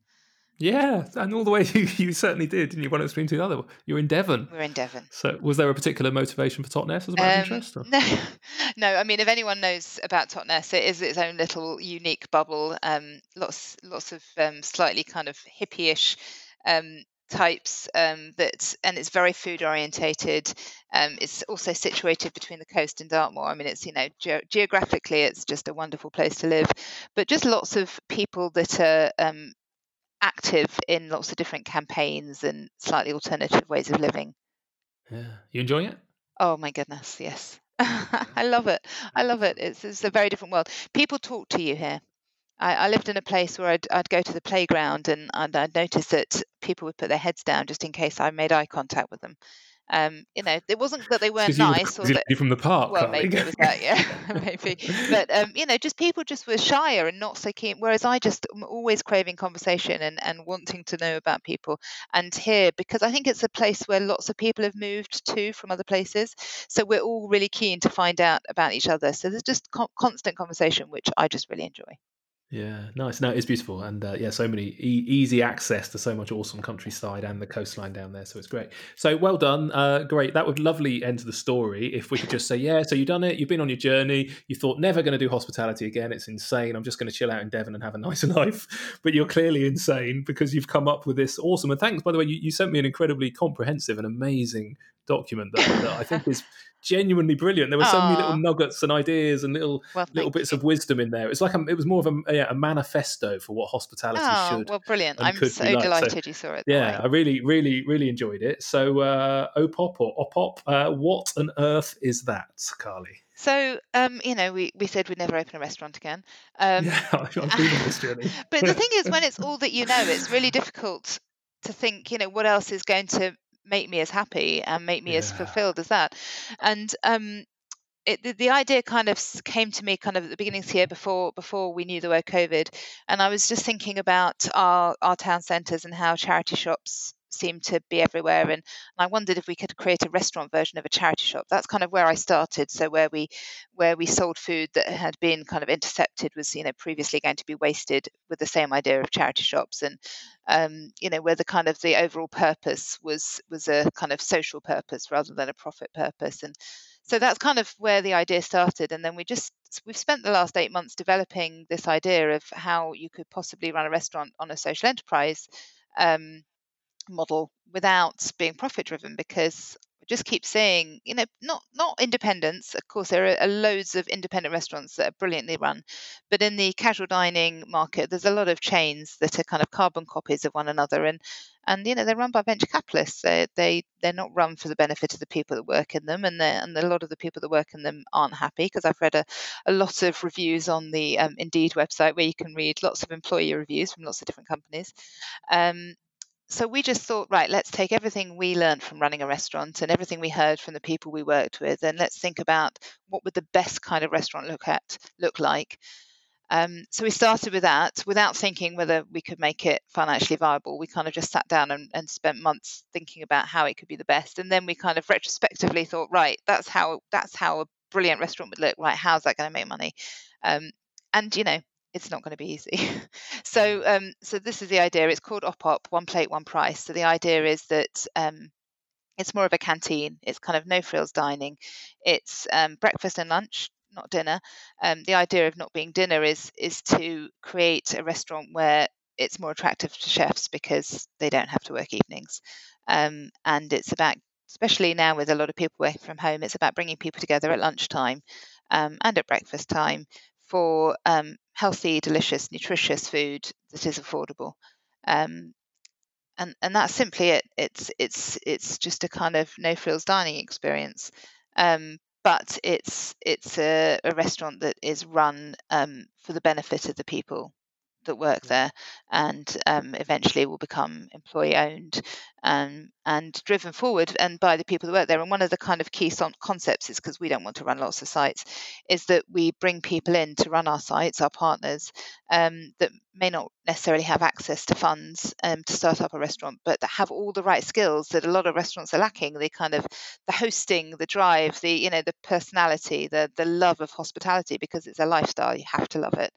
Yeah, and all the way you, you certainly did, and you one extreme to the other. You're in Devon.
We're in Devon.
So, was there a particular motivation for Totnes as about um, interest? Or?
No, no. I mean, if anyone knows about Totnes, it is its own little unique bubble. Um, lots, lots of um, slightly kind of hippie-ish um, types um, that and it's very food orientated um, it's also situated between the coast and dartmoor i mean it's you know ge- geographically it's just a wonderful place to live but just lots of people that are um, active in lots of different campaigns and slightly alternative ways of living.
Yeah, you enjoying it?
Oh my goodness, yes. I love it. I love it. It's, it's a very different world. People talk to you here. I, I lived in a place where I'd, I'd go to the playground and, and I'd notice that people would put their heads down just in case I made eye contact with them. Um, you know, it wasn't that they weren't nice
or that,
from
the park.
Well, maybe it was that, yeah, maybe. But um, you know, just people just were shyer and not so keen. Whereas I just am always craving conversation and and wanting to know about people. And here, because I think it's a place where lots of people have moved to from other places, so we're all really keen to find out about each other. So there's just co- constant conversation, which I just really enjoy.
Yeah, nice. No, it's beautiful, and uh, yeah, so many e- easy access to so much awesome countryside and the coastline down there. So it's great. So well done, uh, great. That would lovely end to the story if we could just say, yeah. So you've done it. You've been on your journey. You thought never going to do hospitality again. It's insane. I'm just going to chill out in Devon and have a nice life. But you're clearly insane because you've come up with this awesome. And thanks, by the way, you, you sent me an incredibly comprehensive and amazing document that, that I think is genuinely brilliant. There were so many little nuggets and ideas and little well, little bits you. of wisdom in there. It's like a, it was more of a, yeah, a manifesto for what hospitality
oh,
should.
Well, brilliant! I'm so delighted so, you saw it.
Yeah, I really, really, really enjoyed it. So, uh, OPOP or OPOP, uh, what on earth is that, Carly?
So, um, you know, we, we said we'd never open a restaurant again. Um,
yeah, I've been on this journey.
but the thing is, when it's all that you know, it's really difficult to think, you know, what else is going to make me as happy and make me yeah. as fulfilled as that. And um, it, the, the, idea kind of came to me kind of at the beginnings here before before we knew the word COVID, and I was just thinking about our our town centres and how charity shops seemed to be everywhere and, and I wondered if we could create a restaurant version of a charity shop. That's kind of where I started so where we where we sold food that had been kind of intercepted was you know previously going to be wasted with the same idea of charity shops and um, you know where the kind of the overall purpose was was a kind of social purpose rather than a profit purpose and so that's kind of where the idea started and then we just we've spent the last eight months developing this idea of how you could possibly run a restaurant on a social enterprise um, model without being profit driven because I just keep saying, you know, not not independents. Of course, there are loads of independent restaurants that are brilliantly run, but in the casual dining market, there's a lot of chains that are kind of carbon copies of one another, and and you know they're run by venture capitalists. They they they're not run for the benefit of the people that work in them, and and a lot of the people that work in them aren't happy because I've read a, a lot of reviews on the um, Indeed website where you can read lots of employee reviews from lots of different companies. Um, so we just thought, right, let's take everything we learned from running a restaurant and everything we heard from the people we worked with, and let's think about what would the best kind of restaurant look at look like. Um, so we started with that without thinking whether we could make it financially viable. We kind of just sat down and, and spent months thinking about how it could be the best, and then we kind of retrospectively thought, right, that's how that's how a brilliant restaurant would look. Right, how's that going to make money? Um, and you know, it's not going to be easy. so, um, so this is the idea. It's called OPOP, one plate, one price. So the idea is that um, it's more of a canteen. It's kind of no frills dining. It's um, breakfast and lunch, not dinner. Um, the idea of not being dinner is is to create a restaurant where it's more attractive to chefs because they don't have to work evenings, um, and it's about especially now with a lot of people working from home, it's about bringing people together at lunchtime um, and at breakfast time for um, healthy, delicious, nutritious food that is affordable. Um, and and that's simply it. It's it's it's just a kind of no frills dining experience, um, but it's it's a, a, restaurant that is run um, for the benefit of the people that work there and um, eventually will become employee owned um, and driven forward and by the people that work there. And one of the kind of key concepts is because we don't want to run lots of sites, is that we bring people in to run our sites, our partners um, that may not necessarily have access to funds um, to start up a restaurant, but that have all the right skills that a lot of restaurants are lacking. The kind of the hosting, the drive, the you know the personality, the the love of hospitality because it's a lifestyle. You have to love it.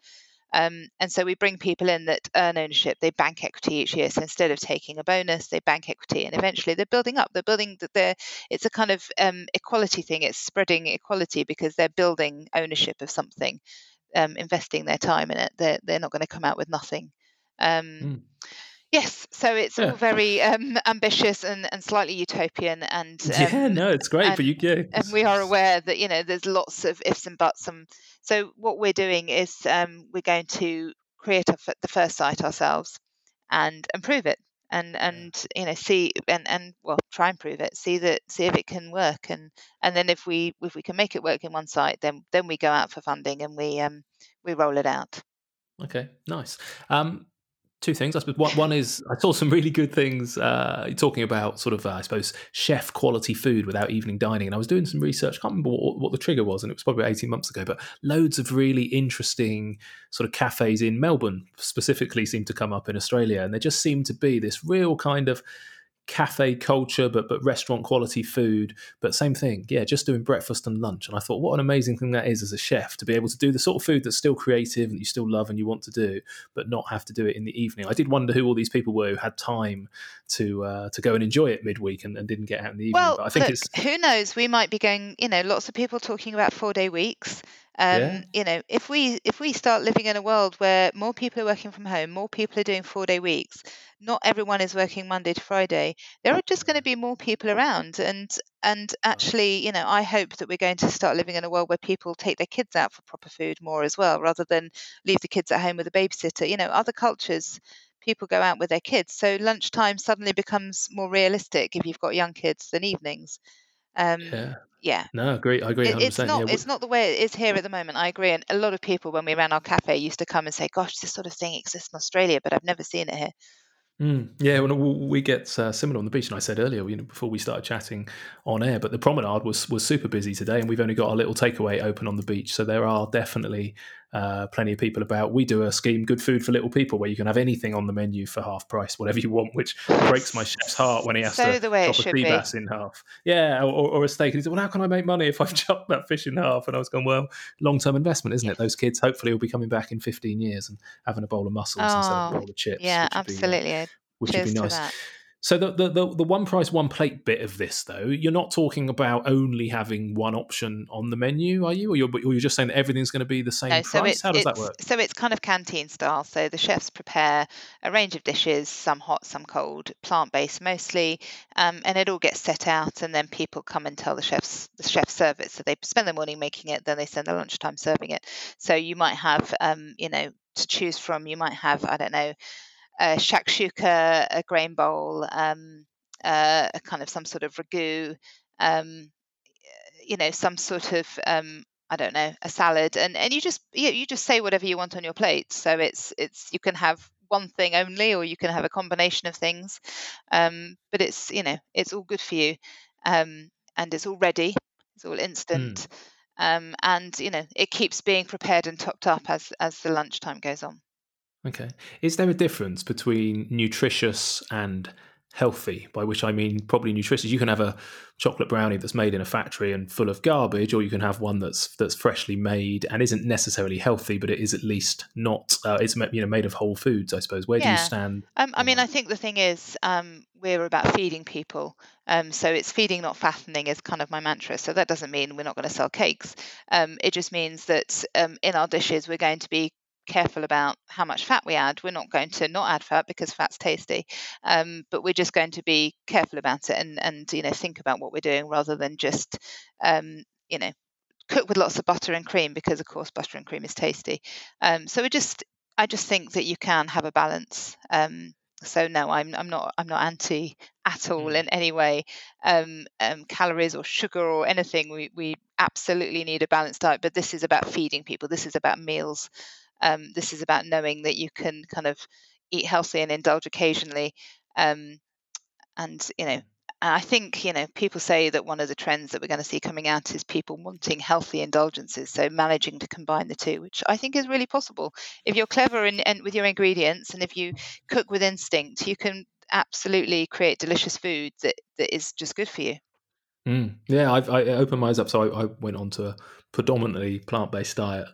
Um, and so we bring people in that earn ownership. They bank equity each year. So instead of taking a bonus, they bank equity, and eventually they're building up. They're building. They're it's a kind of um, equality thing. It's spreading equality because they're building ownership of something, um, investing their time in it. They're they're not going to come out with nothing. Mm. Yes, so it's yeah. all very um, ambitious and, and slightly utopian, and um,
yeah, no, it's great.
And,
but you, yeah,
and we are aware that you know there's lots of ifs and buts. And so what we're doing is um, we're going to create a, the first site ourselves and improve it, and and you know see and and well try and prove it, see that see if it can work, and and then if we if we can make it work in one site, then then we go out for funding and we um we roll it out.
Okay, nice. Um, two things. I suppose one, one is I saw some really good things uh, talking about sort of uh, I suppose chef quality food without evening dining, and I was doing some research. I can't remember what, what, the trigger was, and it was probably eighteen months ago. But loads of really interesting sort of cafes in Melbourne specifically seem to come up in Australia, and there just seemed to be this real kind of cafe culture, but but restaurant quality food. But same thing, yeah, just doing breakfast and lunch. And I thought, what an amazing thing that is as a chef to be able to do the sort of food that's still creative and you still love and you want to do, but not have to do it in the evening. I did wonder who all these people were who had time to uh, to go and enjoy it midweek and, and didn't get out in the evening.
Well,
but I think
look,
it's
who knows? We might be going. You know, lots of people talking about four day weeks. Um,
Yeah.
You know, if we if we start living in a world where more people are working from home, more people are doing four day weeks, not everyone is working Monday to Friday. There are just going to be more people around, and and actually, you know, I hope that we're going to start living in a world where people take their kids out for proper food more as well, rather than leave the kids at home with a babysitter. You know, other cultures. People go out with their kids, so lunchtime suddenly becomes more realistic if you've got young kids than evenings. Um,
yeah.
Yeah,
No, agree. I agree
it,
100%.
it's not
yeah,
it's not the way it is here at the moment. I agree, and a lot of people when we ran our cafe used to come and say, "Gosh, this sort of thing exists in Australia, but I've never seen it here."
Mm, yeah, well, we get uh, similar on the beach, and I said earlier, you know, before we started chatting on air, but the promenade was was super busy today, and we've only got a little takeaway open on the beach, so there are definitely uh, plenty of people about. We do a scheme, Good Food for Little People, where you can have anything on the menu for half price, whatever you want, which breaks my chef's heart when he has
So
to chop a sea bass in half. Yeah, or, or a steak, and he said, "Well, how can I make money if I've chopped that fish in half?" And I was going, "Well, long term investment, isn't it? Those kids hopefully will be coming back in 15 years and having a bowl of mussels instead of a
Oh,
bowl of chips."
yeah,
would be, uh,
absolutely.
Which would be
to
nice. So the, the the the one price one plate bit of this though, you're not talking about only having one option on the menu, are you? Or you're, or you're just saying that everything's going to be the same
No, so
price?
it's
How does that work?
so it's kind of canteen style. So the chefs prepare a range of dishes, some hot, some cold, plant based mostly, um, and it all gets set out, and then people come and tell the chefs the chefs serve it. So they spend the morning making it, then they spend the lunchtime serving it. So you might have, um, you know, to choose from. You might have, I don't know, a shakshuka, a grain bowl, um, uh, a kind of some sort of ragu, um, you know, some sort of um, I don't know, a salad, and and you just you, you just say whatever you want on your plate. So it's it's you can have one thing only, or you can have a combination of things. Um, but it's you know it's all good for you, um, and it's all ready. It's all
Mm.
instant, um, and you know it keeps being prepared and topped up as as the lunchtime goes on.
Okay. Is there a difference between nutritious and healthy? By which I mean probably nutritious. You can have a chocolate brownie that's made in a factory and full of garbage, or you can have one that's that's freshly made and isn't necessarily healthy, but it is at least not. Uh, it's you know made of whole foods, I suppose. Where do you stand?
Um, I mean,
that?
I think the thing is, um, we're about feeding people. Um, so it's feeding, not fattening, is kind of my mantra. So that doesn't mean we're not going to sell cakes. Um, it just means that um, in our dishes, we're going to be careful about how much fat we add. We're not going to not add fat because fat's tasty, um, but we're just going to be careful about it and and you know think about what we're doing rather than just um, you know cook with lots of butter and cream because of course butter and cream is tasty. Um, so we just I just think that you can have a balance. Um, so no, I'm I'm not I'm not anti at all
Mm.
in any way. Um, um, calories or sugar or anything. We we absolutely need a balanced diet, but this is about feeding people. This is about meals. Um, this is about knowing that you can kind of eat healthy and indulge occasionally. Um, and you know, I think you know people say that one of the trends that we're going to see coming out is people wanting healthy indulgences. So managing to combine the two, which I think is really possible if you're clever and, and with your ingredients, and if you cook with instinct, you can absolutely create delicious food that, that is just good for you.
Mm. Yeah, I've, I opened my eyes up. So I, I went on to a predominantly plant based diet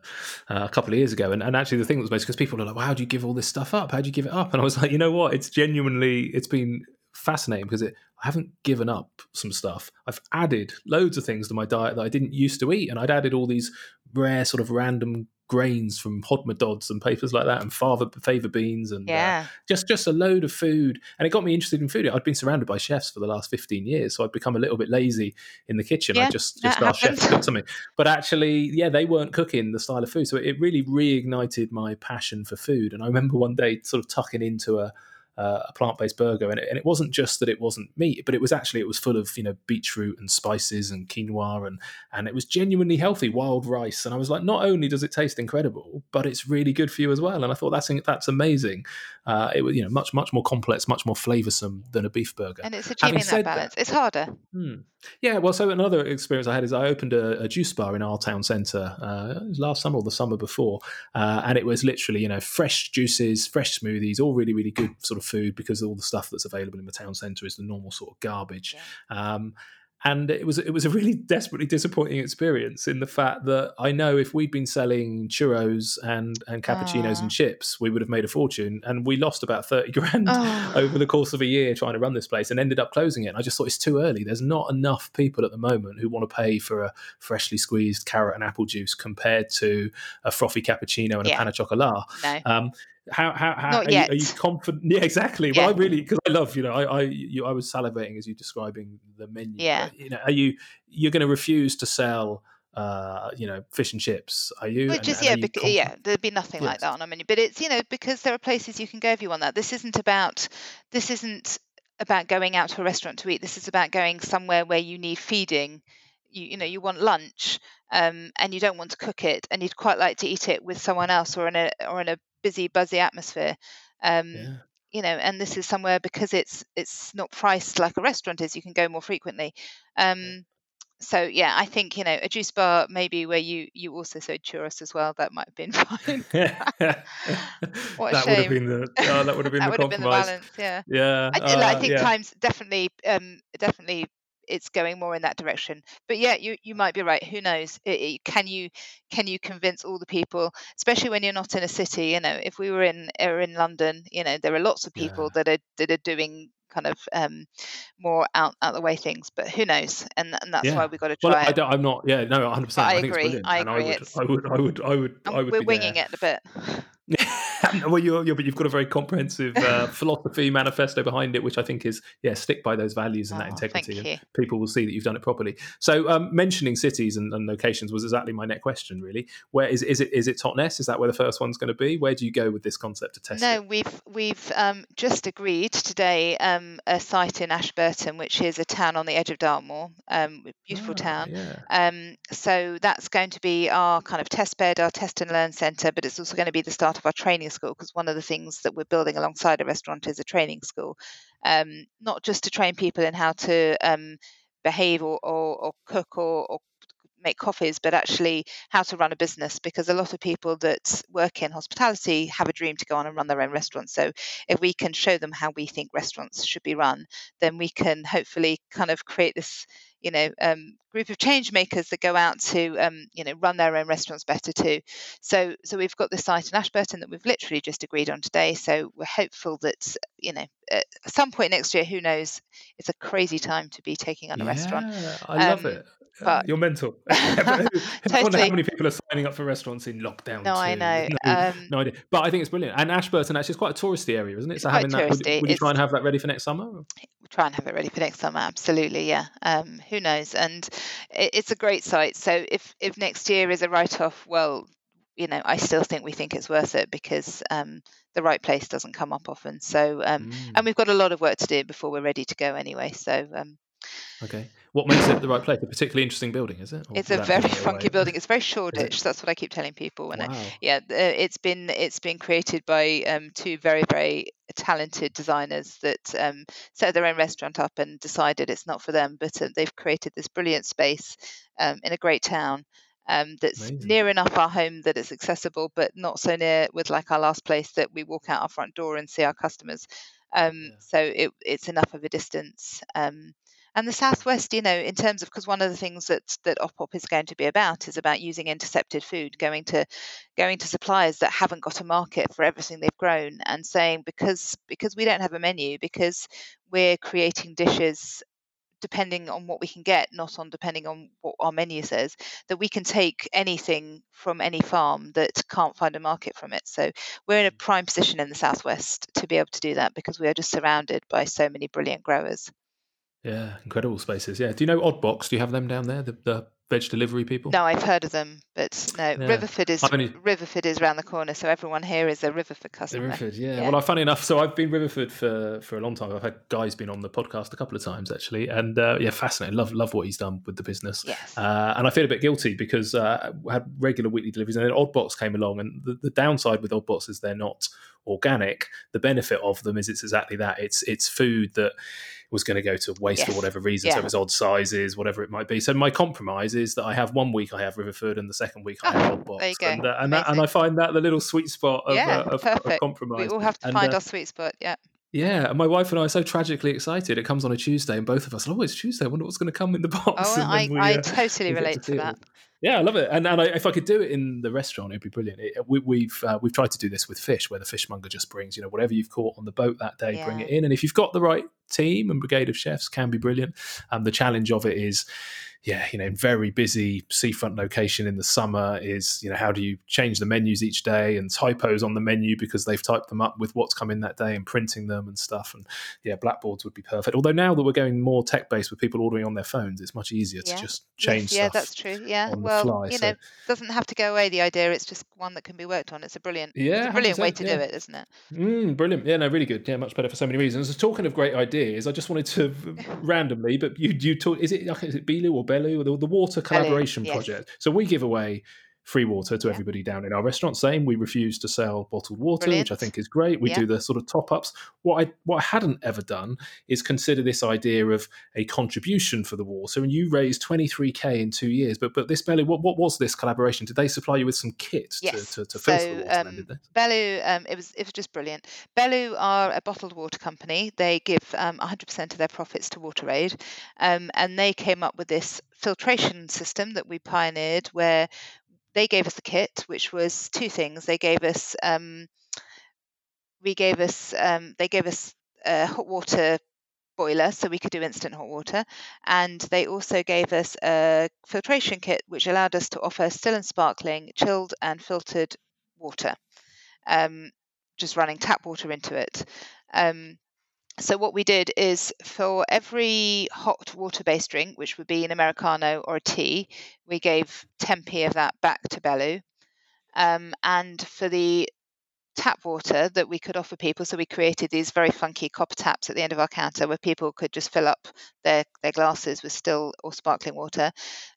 uh, a couple of years ago. And, and actually, the thing that was most because people are like, well, how do you give all this stuff up? How do you give it up? And I was like, you know what? It's genuinely, it's been fascinating because it, I haven't given up some stuff. I've added loads of things to my diet that I didn't used to eat. And I'd added all these rare, sort of random grains from Hodmedods and papers like that and fava, fava beans and uh,
Yeah,
just just a load of food. And it got me interested in food. I'd been surrounded by chefs for the last 15 years so i'd become a little bit lazy in the kitchen.
Yeah,
i just just asked chefs to cook something. But actually yeah they weren't cooking the style of food. So it really reignited my passion for food. And i remember one day sort of tucking into a uh, a plant-based burger and it, and it wasn't just that it wasn't meat but it was actually it was full of you know beetroot and spices and quinoa and and it was genuinely healthy wild rice. And i was like not only does it taste incredible but it's really good for you as well. And i thought that's that's amazing uh, it was you know much much more complex much more flavoursome than a beef burger
and it's achieving that- balance. It's harder.
Hmm. Yeah, well, so another experience I had is I opened a, a juice bar in our town centre uh, last summer or the summer before, uh, and it was literally you know fresh juices, fresh smoothies, all really really good sort of food because all the stuff that's available in the town centre is the normal sort of garbage. Yeah. Um, and it was it was a really desperately disappointing experience in the fact that I know if we'd been selling churros and and cappuccinos and chips, we would have made a fortune, and we lost about thirty grand over the course of a year trying to run this place, and ended up closing it. And I just thought it's too early. There's not enough people at the moment who want to pay for a freshly squeezed carrot and apple juice compared to a frothy cappuccino and yeah. a pain au chocolat. No. Um, how how, how are, you, are, you, confident? Yeah, exactly. Yeah. Well, I really because I love you know I I you, I was salivating as you describing the menu.
Yeah.
But, you know, are you you're going to refuse to sell? Uh, you know, fish and chips. Are you?
Just and, yeah, because, yeah. There'd be nothing yes. like that on a menu, but it's you know because there are places you can go if you want that. This isn't about. This isn't about going out to a restaurant to eat. This is about going somewhere where you need feeding. You, you know, you want lunch, um, and you don't want to cook it, and you'd quite like to eat it with someone else or in a or in a busy, buzzy atmosphere. Um, yeah. You know, and this is somewhere because it's it's not priced like a restaurant is. You can go more frequently. Um, so yeah, I think you know a juice bar maybe where you you also sold churros as well. That might have been fine.
what a that shame. would have been the oh, that would have been
that
the
would
compromise.
Have been the balance,
yeah,
yeah. I, uh, I think yeah. times definitely um, definitely it's going more in that direction. But yeah, you you might be right. Who knows? It, it, can you can you convince all the people, especially when you're not in a city? You know, if we were in are in London, you know, there are lots of people yeah. that are that are doing kind of um, more out out the way things. But who knows? And, and that's yeah. why we have got to try.
Well,
it.
I am not. Yeah, no, 100. percent
I,
I
agree. I agree.
I would, I would. I would. I would. I would.
We're winging
there.
it a bit.
well, you're, you're, but you've got a very comprehensive uh, philosophy manifesto behind it, which I think is yeah, stick by those values and oh, that integrity, and people will see that you've done it properly. So, um, mentioning cities and, and, locations was exactly my next question. Really, where is is it? Is it Totnes? Is that where the first one's going to be? Where do you go with this concept to test
no,
it?
we've we've um, just agreed today um, a site in Ashburton, which is a town on the edge of Dartmoor, um, beautiful oh, town.
Yeah.
Um, so that's going to be our kind of test bed, our test and learn centre, but it's also going to be the start of our training school because one of the things that we're building alongside a restaurant is a training school, um, not just to train people in how to um, behave or, or, or cook or, or make coffees, but actually how to run a business because a lot of people that work in hospitality have a dream to go on and run their own restaurant. So if we can show them how we think restaurants should be run, then we can hopefully kind of create this you know um, group of change makers that go out to um, you know run their own restaurants better too. So so we've got this site in ashburton that we've literally just agreed on today. So we're hopeful that you know at some point next year who knows? It's a crazy time to be taking on a
yeah,
restaurant
i love um, it but you're mental. totally. I wonder how many people are signing up for restaurants in lockdown.
No, too. I know. No, um,
no, idea. But I think it's brilliant. And Ashburton actually is quite a touristy area, isn't it?
So having that,
would, would you try and have that ready for next summer? We'll
try and have it ready for next summer. Absolutely, yeah. Um, who knows? And it, it's a great site. So if if next year is a write off, well, you know, I still think we think it's worth it because um, the right place doesn't come up often. So, um, mm. and we've got a lot of work to do before we're ready to go anyway. So, um,
Okay. What makes it the right place? A particularly interesting building, is it?
Or it's a very funky building. It's very Shoreditch. That's what I keep telling people. When wow. Yeah, uh, it's been it's been created by um, two very very talented designers that um, set their own restaurant up and decided it's not for them, but uh, they've created this brilliant space um, in a great town. Um, that's Amazing. near enough our home that it's accessible, but not so near with like our last place that we walk out our front door and see our customers. Um, yeah. So it, it's enough of a distance. Um, and the southwest you know in terms of because one of the things that that opop is going to be about is about using intercepted food going to going to suppliers that haven't got a market for everything they've grown and saying because because we don't have a menu because we're creating dishes depending on what we can get, not on depending on what our menu says, that we can take anything from any farm that can't find a market from it. So we're in a mm. prime position in the southwest to be able to do that because we are just surrounded by so many brilliant growers.
Yeah, incredible spaces. Yeah. Do you know Oddbox? Do you have them down there? The, the veg delivery people?
No, I've heard of them, but no. Yeah. Riverford is only... Riverford is around the corner, so everyone here is a Riverford customer.
Riverford, yeah. yeah. Well, funny enough, so I've been Riverford for for a long time. I've had guys been on the podcast a couple of times actually, and uh, yeah, fascinating. Love love what he's done with the business.
Yes.
Uh, and I feel a bit guilty because uh, I had regular weekly deliveries, and then Oddbox came along, and the, the downside with Oddbox is they're not organic. The benefit of them is it's exactly that. It's it's food that was going to go to waste yes. for whatever reason. Yeah. So it's odd sizes, whatever it might be. So my compromise is that I have one week I have Riverford and the second week I have oh,
you go.
And, uh, and, that, and, I find that the little sweet spot of,
yeah,
uh, of, of compromise.
We all have to
and,
find uh, our sweet spot. Yeah.
Yeah, and my wife and I are so tragically excited. It comes on a Tuesday, and both of us, oh, it's Tuesday. I wonder what's going to come in the box.
Oh, I, we, I uh, totally relate to, to that.
Yeah, I love it. And, and I, if I could do it in the restaurant, it'd be brilliant. It, we, have we've, uh, we've tried to do this with fish, where the fishmonger just brings you know whatever you've caught on the boat that day, yeah. bring it in. And if you've got the right team and brigade of chefs, can be brilliant. Um, the challenge of it is yeah, you know, very busy seafront location in the summer is, you know, how do you change the menus each day and typos on the menu because they've typed them up with what's coming that day and printing them and stuff. And yeah, blackboards would be perfect. Although now that we're going more tech based with people ordering on their phones, it's much easier yeah. to just change.
Yes, yeah, that's true. Yeah, well, fly, you so. know, doesn't have to go away. The idea, it's just one that can be worked on. It's a brilliant, yeah, a brilliant way to yeah. do it, isn't it?
Mm, brilliant. Yeah, no, really good. Yeah, much better for so many reasons. So talking of great ideas, I just wanted to randomly, but you you talk. Is it is it Belu or Belu or the, the water water collaboration project. So we give away free water to yeah. everybody down in our restaurant. Same, we refuse to sell bottled water, Brilliant. which I think is great. We yeah. do the sort of top ups. What I what I hadn't ever done is consider this idea of a contribution for the water. And you raised twenty three k in two years. But but this Belu, what, what was this collaboration? Did they supply you with some kit
yes.
to, to, to
filter so, the water? Um, then, Belu, um, it was it was just brilliant. Belu are a bottled water company. They give um, 100% of their profits to WaterAid, um, and they came up with this filtration system that we pioneered where they gave us the kit, which was two things. They gave us um, we gave us um, they gave us a hot water boiler so we could do instant hot water and they also gave us a filtration kit which allowed us to offer still and sparkling chilled and filtered water um, just running tap water into it um, so what we did is for every hot water-based drink, which would be an americano or a tea, we gave 10p of that back to Belu. Um, and for the tap water that we could offer people, so we created these very funky copper taps at the end of our counter where people could just fill up their, their glasses with still or sparkling water.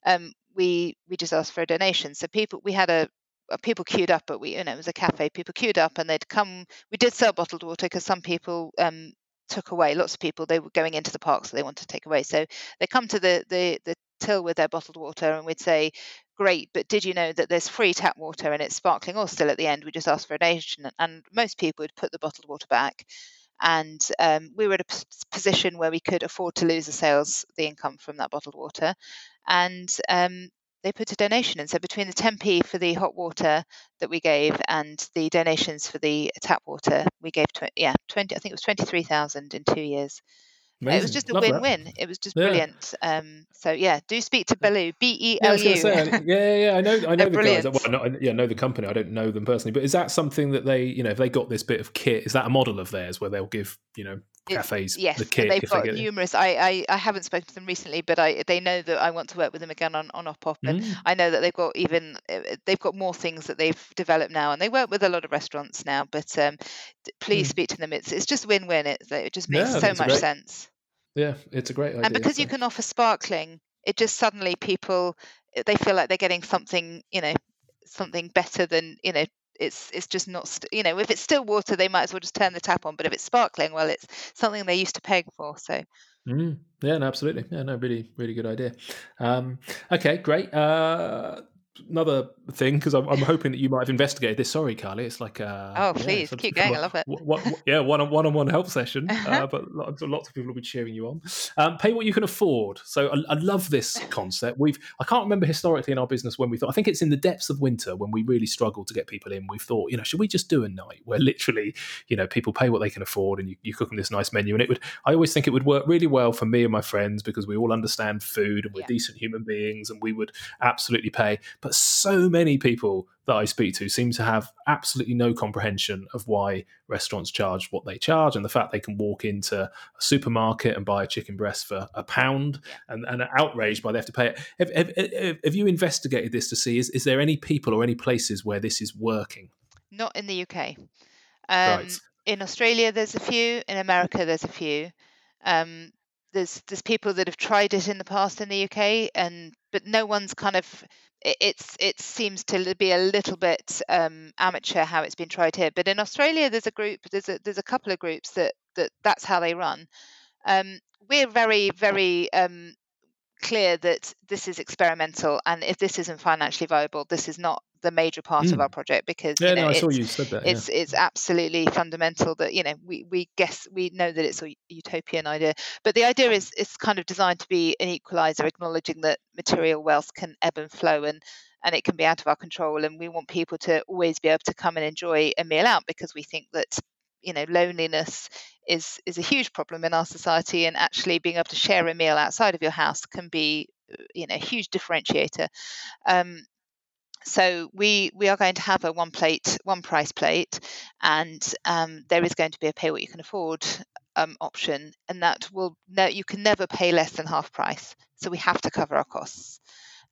Um, we we just asked for a donation. So people we had a people queued up, but we, you know, it was a cafe. People queued up and they'd come. We did sell bottled water because some people um, took away. Lots of people they were going into the parks so they wanted to take away. So they come to the the the till with their bottled water, and we'd say, "Great, but did you know that there's free tap water and it's sparkling or still at the end? We just ask for a donation." And most people would put the bottled water back. And um, we were at a position where we could afford to lose the sales, the income from that bottled water, and um, they put a donation in. So between the 10p for the hot water that we gave and the donations for the tap water, we gave tw- yeah 20. I think it was 23,000 in two years. Amazing. It was just a Love win-win. That. It was just yeah. brilliant. Um, so yeah, do speak to Belu. B E L U.
Yeah, yeah, yeah. I know. I know the brilliant. guys. Well, not, yeah, I know the company. I don't know them personally, but is that something that they, you know, if they got this bit of kit, is that a model of theirs where they'll give, you know, cafes
yes,
the kit
they've got numerous. I, I, I haven't spoken to them recently, but I they know that I want to work with them again on on Opop, and mm. I know that they've got even uh, they've got more things that they've developed now, and they work with a lot of restaurants now. But um, please mm. speak to them. It's it's just win win. It it just makes so much
great,
sense.
Yeah, it's a great idea.
And because you can offer sparkling, it just suddenly people they feel like they're getting something you know something better than you know it's it's just not st- you know if it's still water they might as well just turn the tap on but if it's sparkling well it's something they're used to paying for so.
Mm, yeah no, absolutely. Yeah no really really good idea. Um, okay great. Uh, another thing because I'm, I'm, hoping that you might have investigated this. Sorry, Carly, it's like uh,
oh please yeah, keep going. I love it.
What, what, yeah, one on one on one help session, uh, but lots, lots, of people will be cheering you on. Um, pay what you can afford. So I, I, love this concept. We've I can't remember historically in our business when we thought. I think it's in the depths of winter when we really struggled to get people in. We've thought, you know, should we just do a night where literally, you know, people pay what they can afford and you, you cook them this nice menu, and it would. I always think it would work really well for me and my friends because we all understand food and we're yeah. decent human beings and we would absolutely pay. But so many people that I speak to seem to have absolutely no comprehension of why restaurants charge what they charge and the fact they can walk into a supermarket and buy a chicken breast for a pound and, and are outraged by they have to pay it. Have, have, have you investigated this to see is, is there any people or any places where this is working?
Not in the UK. Um, right. In Australia, there's a few. In America, there's a few. Um, there's there's people that have tried it in the past in the UK, and but no one's kind of it, it's it seems to be a little bit um, amateur how it's been tried here. But in Australia, there's a group, there's a there's a couple of groups that that that's how they run. Um, we're very very um, clear that this is experimental, and if this isn't financially viable, this is not the major part mm. of our project because
yeah,
you know,
no, I
it's,
saw you said that.
It's
yeah.
it's absolutely fundamental that you know we we guess we know that it's a utopian idea, but the idea is it's kind of designed to be an equalizer, acknowledging that material wealth can ebb and flow and and it can be out of our control and we want people to always be able to come and enjoy a meal out because we think that you know loneliness is is a huge problem in our society and actually being able to share a meal outside of your house can be uh, you know a huge differentiator um, so we we are going to have a one plate one price plate and um, there is going to be a pay what you can afford um, option and that will no you can never pay less than half price so we have to cover our costs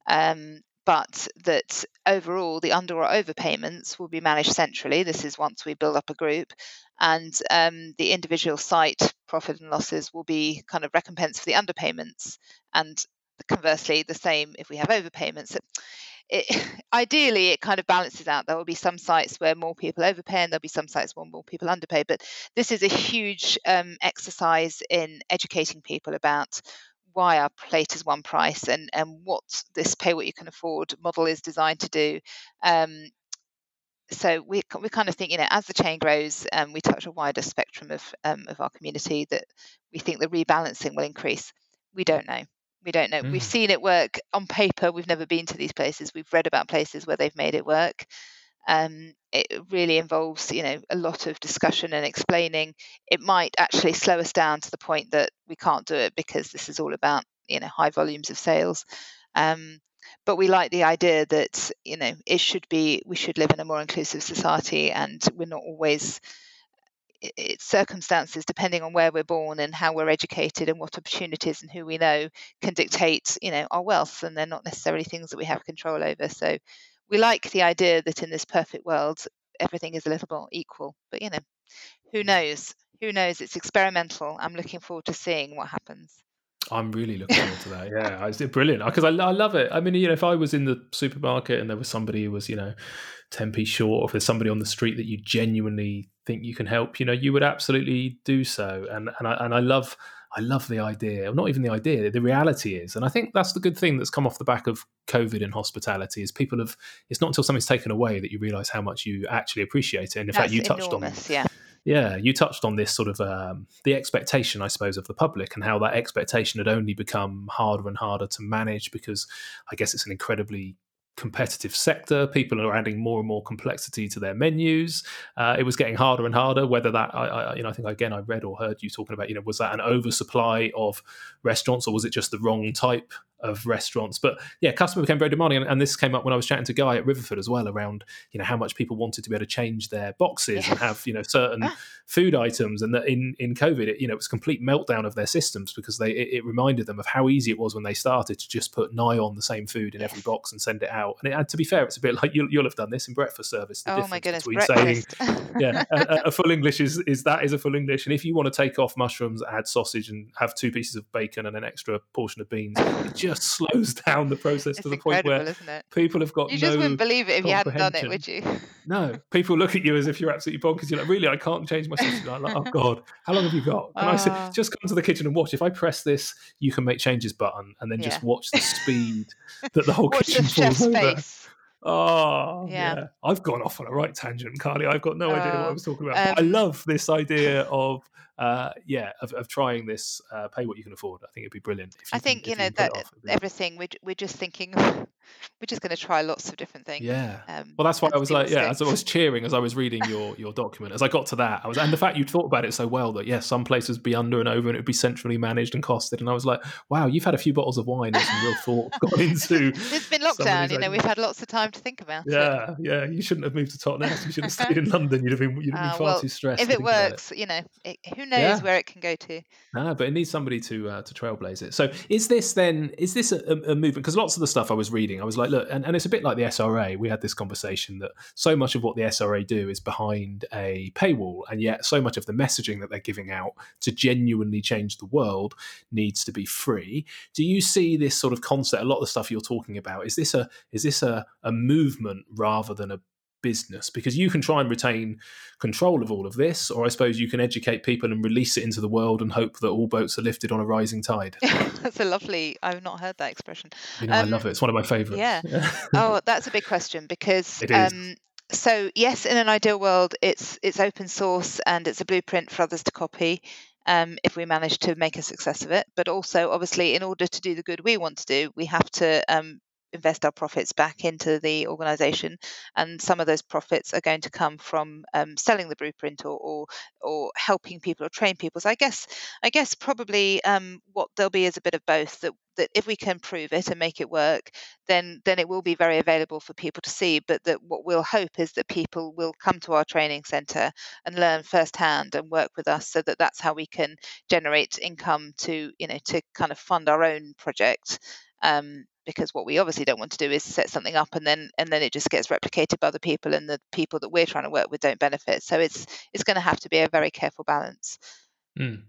um, but that overall the under or overpayments will be managed centrally. This is once we build up a group, and um, the individual site profit and losses will be kind of recompense for the underpayments, and conversely the same if we have overpayments. It, ideally, it kind of balances out. There will be some sites where more people overpay, and there'll be some sites where more people underpay. But this is a huge um, exercise in educating people about why our plate is one price and, and what this pay what you can afford model is designed to do. Um, so we, we kind of think, you know, as the chain grows, um, we touch a wider spectrum of, um, of our community that we think the rebalancing will increase. We don't know. We don't know. Mm. We've seen it work on paper. We've never been to these places. We've read about places where they've made it work um, it really involves you know a lot of discussion and explaining it might actually slow us down to the point that we can't do it because this is all about you know high volumes of sales um, but we like the idea that you know it should be we should live in a more inclusive society and we're not always circumstances depending on where we're born and how we're educated and what opportunities and who we know can dictate you know our wealth and they're not necessarily things that we have control over. So we like the idea that in this perfect world everything is a little more equal but you know who knows? Who knows? It's experimental. I'm looking forward to seeing what happens.
I'm really looking forward to that. Yeah, it's brilliant. Because I, I love it. I mean, you know, if I was in the supermarket and there was somebody who was, you know, 10p short, or if there's somebody on the street that you genuinely think you can help, you know, you would absolutely do so. And and I and I love I love the idea, or not even the idea, the reality is. And I think that's the good thing that's come off the back of COVID in hospitality is people have, it's not until something's taken away that you realize how much you actually appreciate it. And in that's fact, you touched
enormous,
on,
yeah.
Yeah, you touched on this sort of um, the expectation, I suppose, of the public and how that expectation had only become harder and harder to manage because I guess it's an incredibly competitive sector. People are adding more and more complexity to their menus. Uh, it was getting harder and harder. Whether that, I, I, you know, I think again, I read or heard you talking about, you know, was that an oversupply of restaurants or was it just the wrong type of restaurants. But yeah, customer became very demanding, and, and, this came up when I was chatting to Guy at Riverford as well around you know how much people wanted to be able to change their boxes yes. and have you know certain ah. food items, and that in in COVID, it, you know, it was a complete meltdown of their systems because they it, it, reminded them of how easy it was when they started to just put nigh on the same food in every box and send it out. And, it, and, to be fair, it's a bit like you'll, you'll have done this in breakfast service.
The oh my goodness,
breakfast. saying yeah, a, a, full English is is that is a full English, and if you want to take off mushrooms, add sausage, and have two pieces of bacon and an extra portion of beans, it just slows down the process
it's
to the point where people have got
you just
no
wouldn't believe it if you hadn't done it, would you?
no, people look at you as if you're absolutely bonkers. You're like, really, I can't change my system. I'm like, oh god, how long have you got? And uh, I said, ah. just come to the kitchen and watch. If I press this, you can make changes button, and then yeah. just watch the speed that the whole kitchen the falls over. Face. Oh, yeah. yeah. I've gone off on a right tangent, Carly. I've got no uh, idea what I oh, was talking about. Um, I love this idea of uh, yeah, of, of trying this, uh, pay what you can afford. I think it'd be brilliant.
I think can, you know that off, everything we're we're just thinking we're just going to try lots of different things.
Yeah. Um, well, that's why I was like, yeah, as I was cheering as I was reading your your document, as I got to that, I was, and the fact you thought about it so well that yes, yeah, some places be under and over, and it'd be centrally managed and costed, and I was like, wow, you've had a few bottles of wine and some real thought gone into.
it's been lockdown, you know, we've had lots of time to think about.
Yeah, it. yeah, you shouldn't have moved to Totnes. You should have stayed in London. You'd have been you'd have been uh, far
well,
too stressed.
If it works, it. you know, it, who knows yeah. where it can go to.
Ah, but it needs somebody to uh, to trailblaze it. So is this then? Is this a, a movement? Because lots of the stuff I was reading, I was like, look, and, and it's a bit like the SRA. We had this conversation that so much of what the SRA do is behind a paywall, and yet so much of the messaging that they're giving out to genuinely change the world needs to be free. Do you see this sort of concept? A lot of the stuff you're talking about is this a is this a, a movement rather than a business because you can try and retain control of all of this, or I suppose you can educate people and release it into the world and hope that all boats are lifted on a rising tide.
that's a lovely. I've not heard that expression.
You know, um, I love it. It's one of my favourites.
Yeah. oh, that's a big question because um, so yes, in an ideal world, it's it's open source and it's a blueprint for others to copy. Um, if we manage to make a success of it, but also obviously, in order to do the good we want to do, we have to um, invest our profits back into the organization and some of those profits are going to come from um, selling the blueprint or, or, or helping people or train people. So i guess i guess probably um, what there'll be is a bit of both that that if we can prove it and make it work then then it will be very available for people to see. But that what we'll hope is that people will come to our training center and learn firsthand and work with us so that that's how we can generate income to you know to kind of fund our own project. Um, because what we obviously don't want to do is set something up and then and then it just gets replicated by other people and the people that we're trying to work with don't benefit so it's it's going to have to be a very careful balance
mm.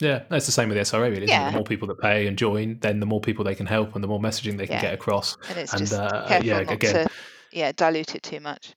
yeah it's the same with SRA really yeah. the more people that pay and join then the more people they can help and the more messaging they can yeah. get across
and it's and, just uh, careful yeah not again to, yeah dilute it too much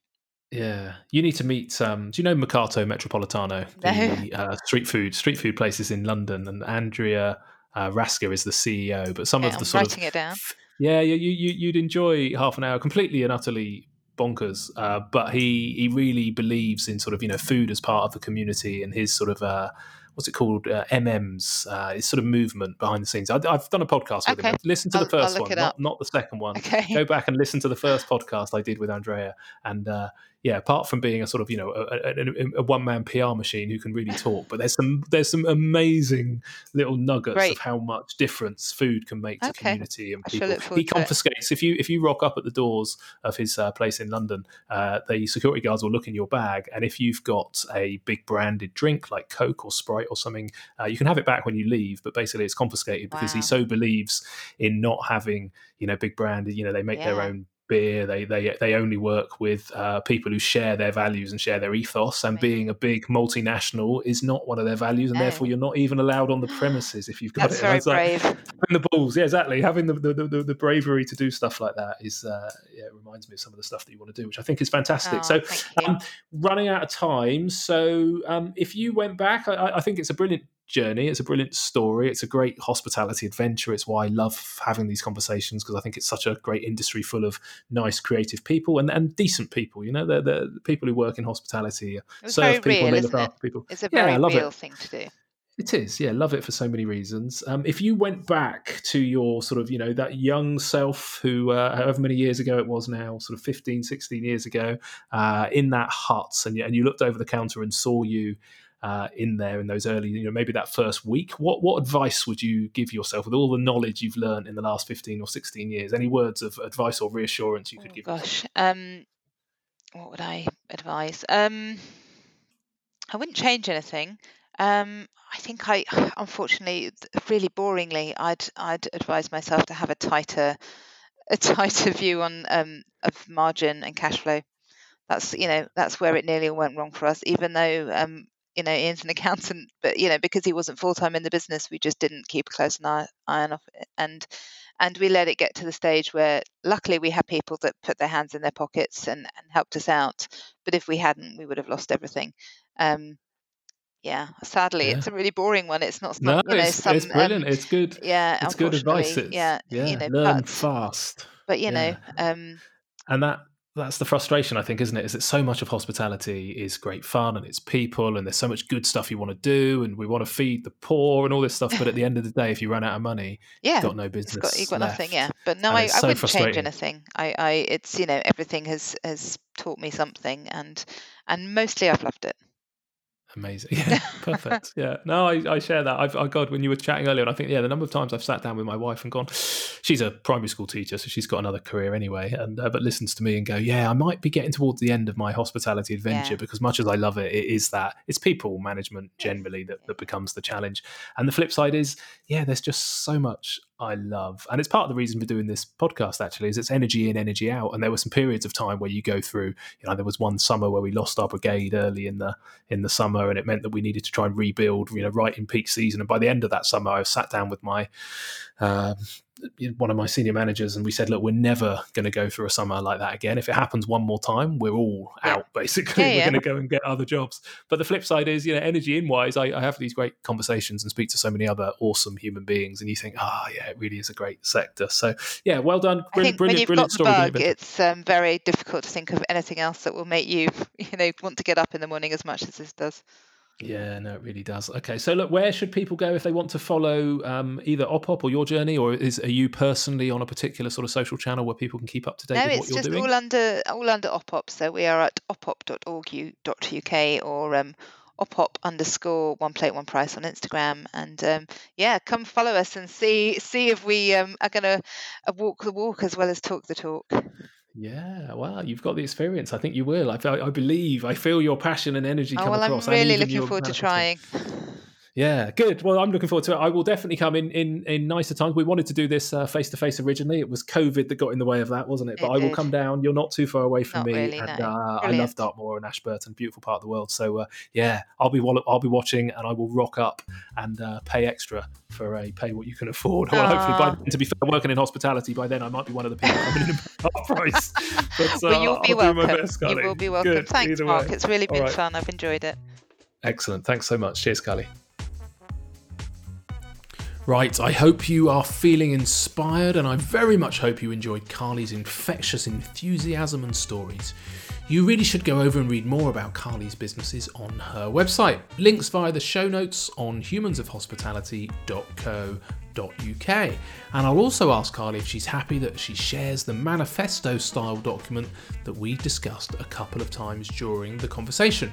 yeah, you need to meet. Um, do you know Mercato Metropolitano, the uh, street food street food places in London? And Andrea uh, Rasca is the CEO, but some
yeah,
of the
I'm
sort
writing of it down
yeah, you, you you'd enjoy half an hour completely and utterly bonkers. Uh, but he he really believes in sort of you know food as part of the community and his sort of uh, what's it called uh, MMs, uh, his sort of movement behind the scenes. I, have done a podcast with okay. him. Listen to the 1st one, not, not, the second one.
Okay.
Go back and listen to the first podcast I did with Andrea, and uh, yeah, apart from being a sort of you know a, a, a one man PR machine who can really talk, but there's some there's some amazing little nuggets Great. of how much difference food can make to okay. community and people. He confiscates if you if you rock up at the doors of his uh, place in London, uh, the security guards will look in your bag, and if you've got a big branded drink like Coke or Sprite or something, uh, you can have it back when you leave. But basically, it's confiscated wow. because he so believes in not having you know big branded. You know, they make yeah. their own beer. They they they only work with uh, people who share their values and share their ethos. And being a big multinational is not one of their values, and no. therefore you're not even allowed on the premises if you've got
That's
it.
Very brave.
Like, having the balls, yeah, exactly. Having the the, the, the bravery to do stuff like that is uh, yeah, it reminds me of some of the stuff that you want to do, which I think is fantastic.
Oh,
so, um, running out of time. So, um, if you went back, I, I think it's a brilliant journey. It's a brilliant story. It's a great hospitality adventure. It's why I love having these conversations because I think it's such a great industry full of nice, creative people and, and decent people. You know, they're, they're the people who work in hospitality, serve people,
real,
and they look after people.
It's a very yeah, real it. thing to do.
It is, yeah, love it for so many reasons. Um, if you went back to your sort of, you know, that young self who, uh, however many years ago it was now, sort of 15, 16 years ago, uh, in that hut, and you, and you looked over the counter and saw you uh, in there in those early, you know, maybe that first week. What what advice would you give yourself with all the knowledge you've learned in the last fifteen or sixteen years? Any words of advice or reassurance you could
oh,
give?
Gosh, um, what would I advise? Um, I wouldn't change anything. Um, I think I, unfortunately, really boringly, I'd I'd advise myself to have a tighter a tighter view on um, of margin and cash flow. That's you know that's where it nearly went wrong for us. Even though um, you know Ian's an accountant, but you know because he wasn't full time in the business, we just didn't keep a close eye, eye on it, and and we let it get to the stage where luckily we had people that put their hands in their pockets and, and helped us out. But if we hadn't, we would have lost everything. Um, yeah, sadly, yeah. it's a really boring one. It's not.
No,
you know,
it's,
some,
it's brilliant. Um, it's good.
Yeah,
it's good advice. It's,
yeah, yeah, you know,
learn
but,
fast.
But you yeah. know, um,
and that that's the frustration I think, isn't it? Is that so much of hospitality is great fun and it's people and there's so much good stuff you want to do and we want to feed the poor and all this stuff. But at the end of the day, if you run out of money,
yeah,
you've got no business.
Got, you've got
left.
nothing. Yeah, but no, I, I so wouldn't change anything. I, I, it's you know, everything has has taught me something, and and mostly I've loved it.
Amazing. Yeah, perfect. yeah. No, I, I share that. I've, I, God, when you were chatting earlier, and I think, yeah, the number of times I've sat down with my wife and gone, she's a primary school teacher, so she's got another career anyway, and uh, but listens to me and go, yeah, I might be getting towards the end of my hospitality adventure yeah. because much as I love it, it is that it's people management generally that, that becomes the challenge. And the flip side is, yeah, there's just so much I love. And it's part of the reason for doing this podcast, actually, is it's energy in, energy out. And there were some periods of time where you go through, you know, there was one summer where we lost our brigade early in the in the summer, and it meant that we needed to try and rebuild, you know, right in peak season. And by the end of that summer, I sat down with my uh, one of my senior managers, and we said, look, we're never going to go through a summer like that again. If it happens one more time, we're all yeah. out. Basically, yeah, we're yeah. going to go and get other jobs. but the flip side is, you know, energy in wise, I, I, have these great conversations and speak to so many other awesome human beings, and you think, ah, oh, yeah, it really is a great sector. So, yeah, well done,
brilliant, I think brilliant, when you've brilliant got story. Bug, it's um, very difficult to think of anything else that will make you, you know, want to get up in the morning as much as this does.
Yeah, no, it really does. Okay, so look, where should people go if they want to follow um, either OPOP or your journey, or is are you personally on a particular sort of social channel where people can keep up to date
no,
with
what
you're
doing? No, it's just all under all under OPOP. So we are at opop.org.uk or um, opop underscore one plate one price on Instagram, and um, yeah, come follow us and see see if we um, are going to uh, walk the walk as well as talk the talk.
Yeah, well, you've got the experience. I think you will. I, I believe. I feel your passion and energy oh, come
well,
across.
I'm really looking forward to trying.
Yeah, good. Well, I'm looking forward to it. I will definitely come in in, in nicer times. We wanted to do this face to face originally. It was COVID that got in the way of that, wasn't it? But I will come down. You're not too far away from
not
me,
really,
and
no.
uh, I love Dartmoor and Ashburton, beautiful part of the world. So uh, yeah, I'll be I'll be watching, and I will rock up and uh, pay extra for a pay what you can afford. Well, hopefully, by, to be fair, working in hospitality by then, I might be one of the people coming in half price.
But, well, you'll uh, be I'll welcome. Best, you will be welcome. Good, Thanks, Mark. It's really been right. fun. I've enjoyed it.
Excellent. Thanks so much. Cheers, Carly. Right, I hope you are feeling inspired, and I very much hope you enjoyed Carly's infectious enthusiasm and stories. You really should go over and read more about Carly's businesses on her website. Links via the show notes on humansofhospitality.co.uk. And I'll also ask Carly if she's happy that she shares the manifesto style document that we discussed a couple of times during the conversation.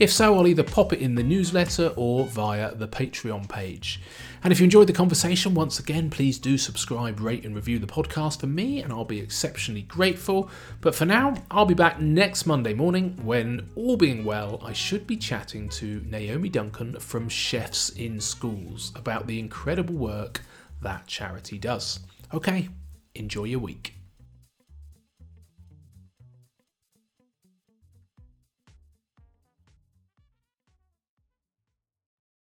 If so, I'll either pop it in the newsletter or via the Patreon page. And if you enjoyed the conversation, once again, please do subscribe, rate, and review the podcast for me, and I'll be exceptionally grateful. But for now, I'll be back next Monday morning when, all being well, I should be chatting to Naomi Duncan from Chefs in Schools about the incredible work that charity does. Okay, enjoy your week.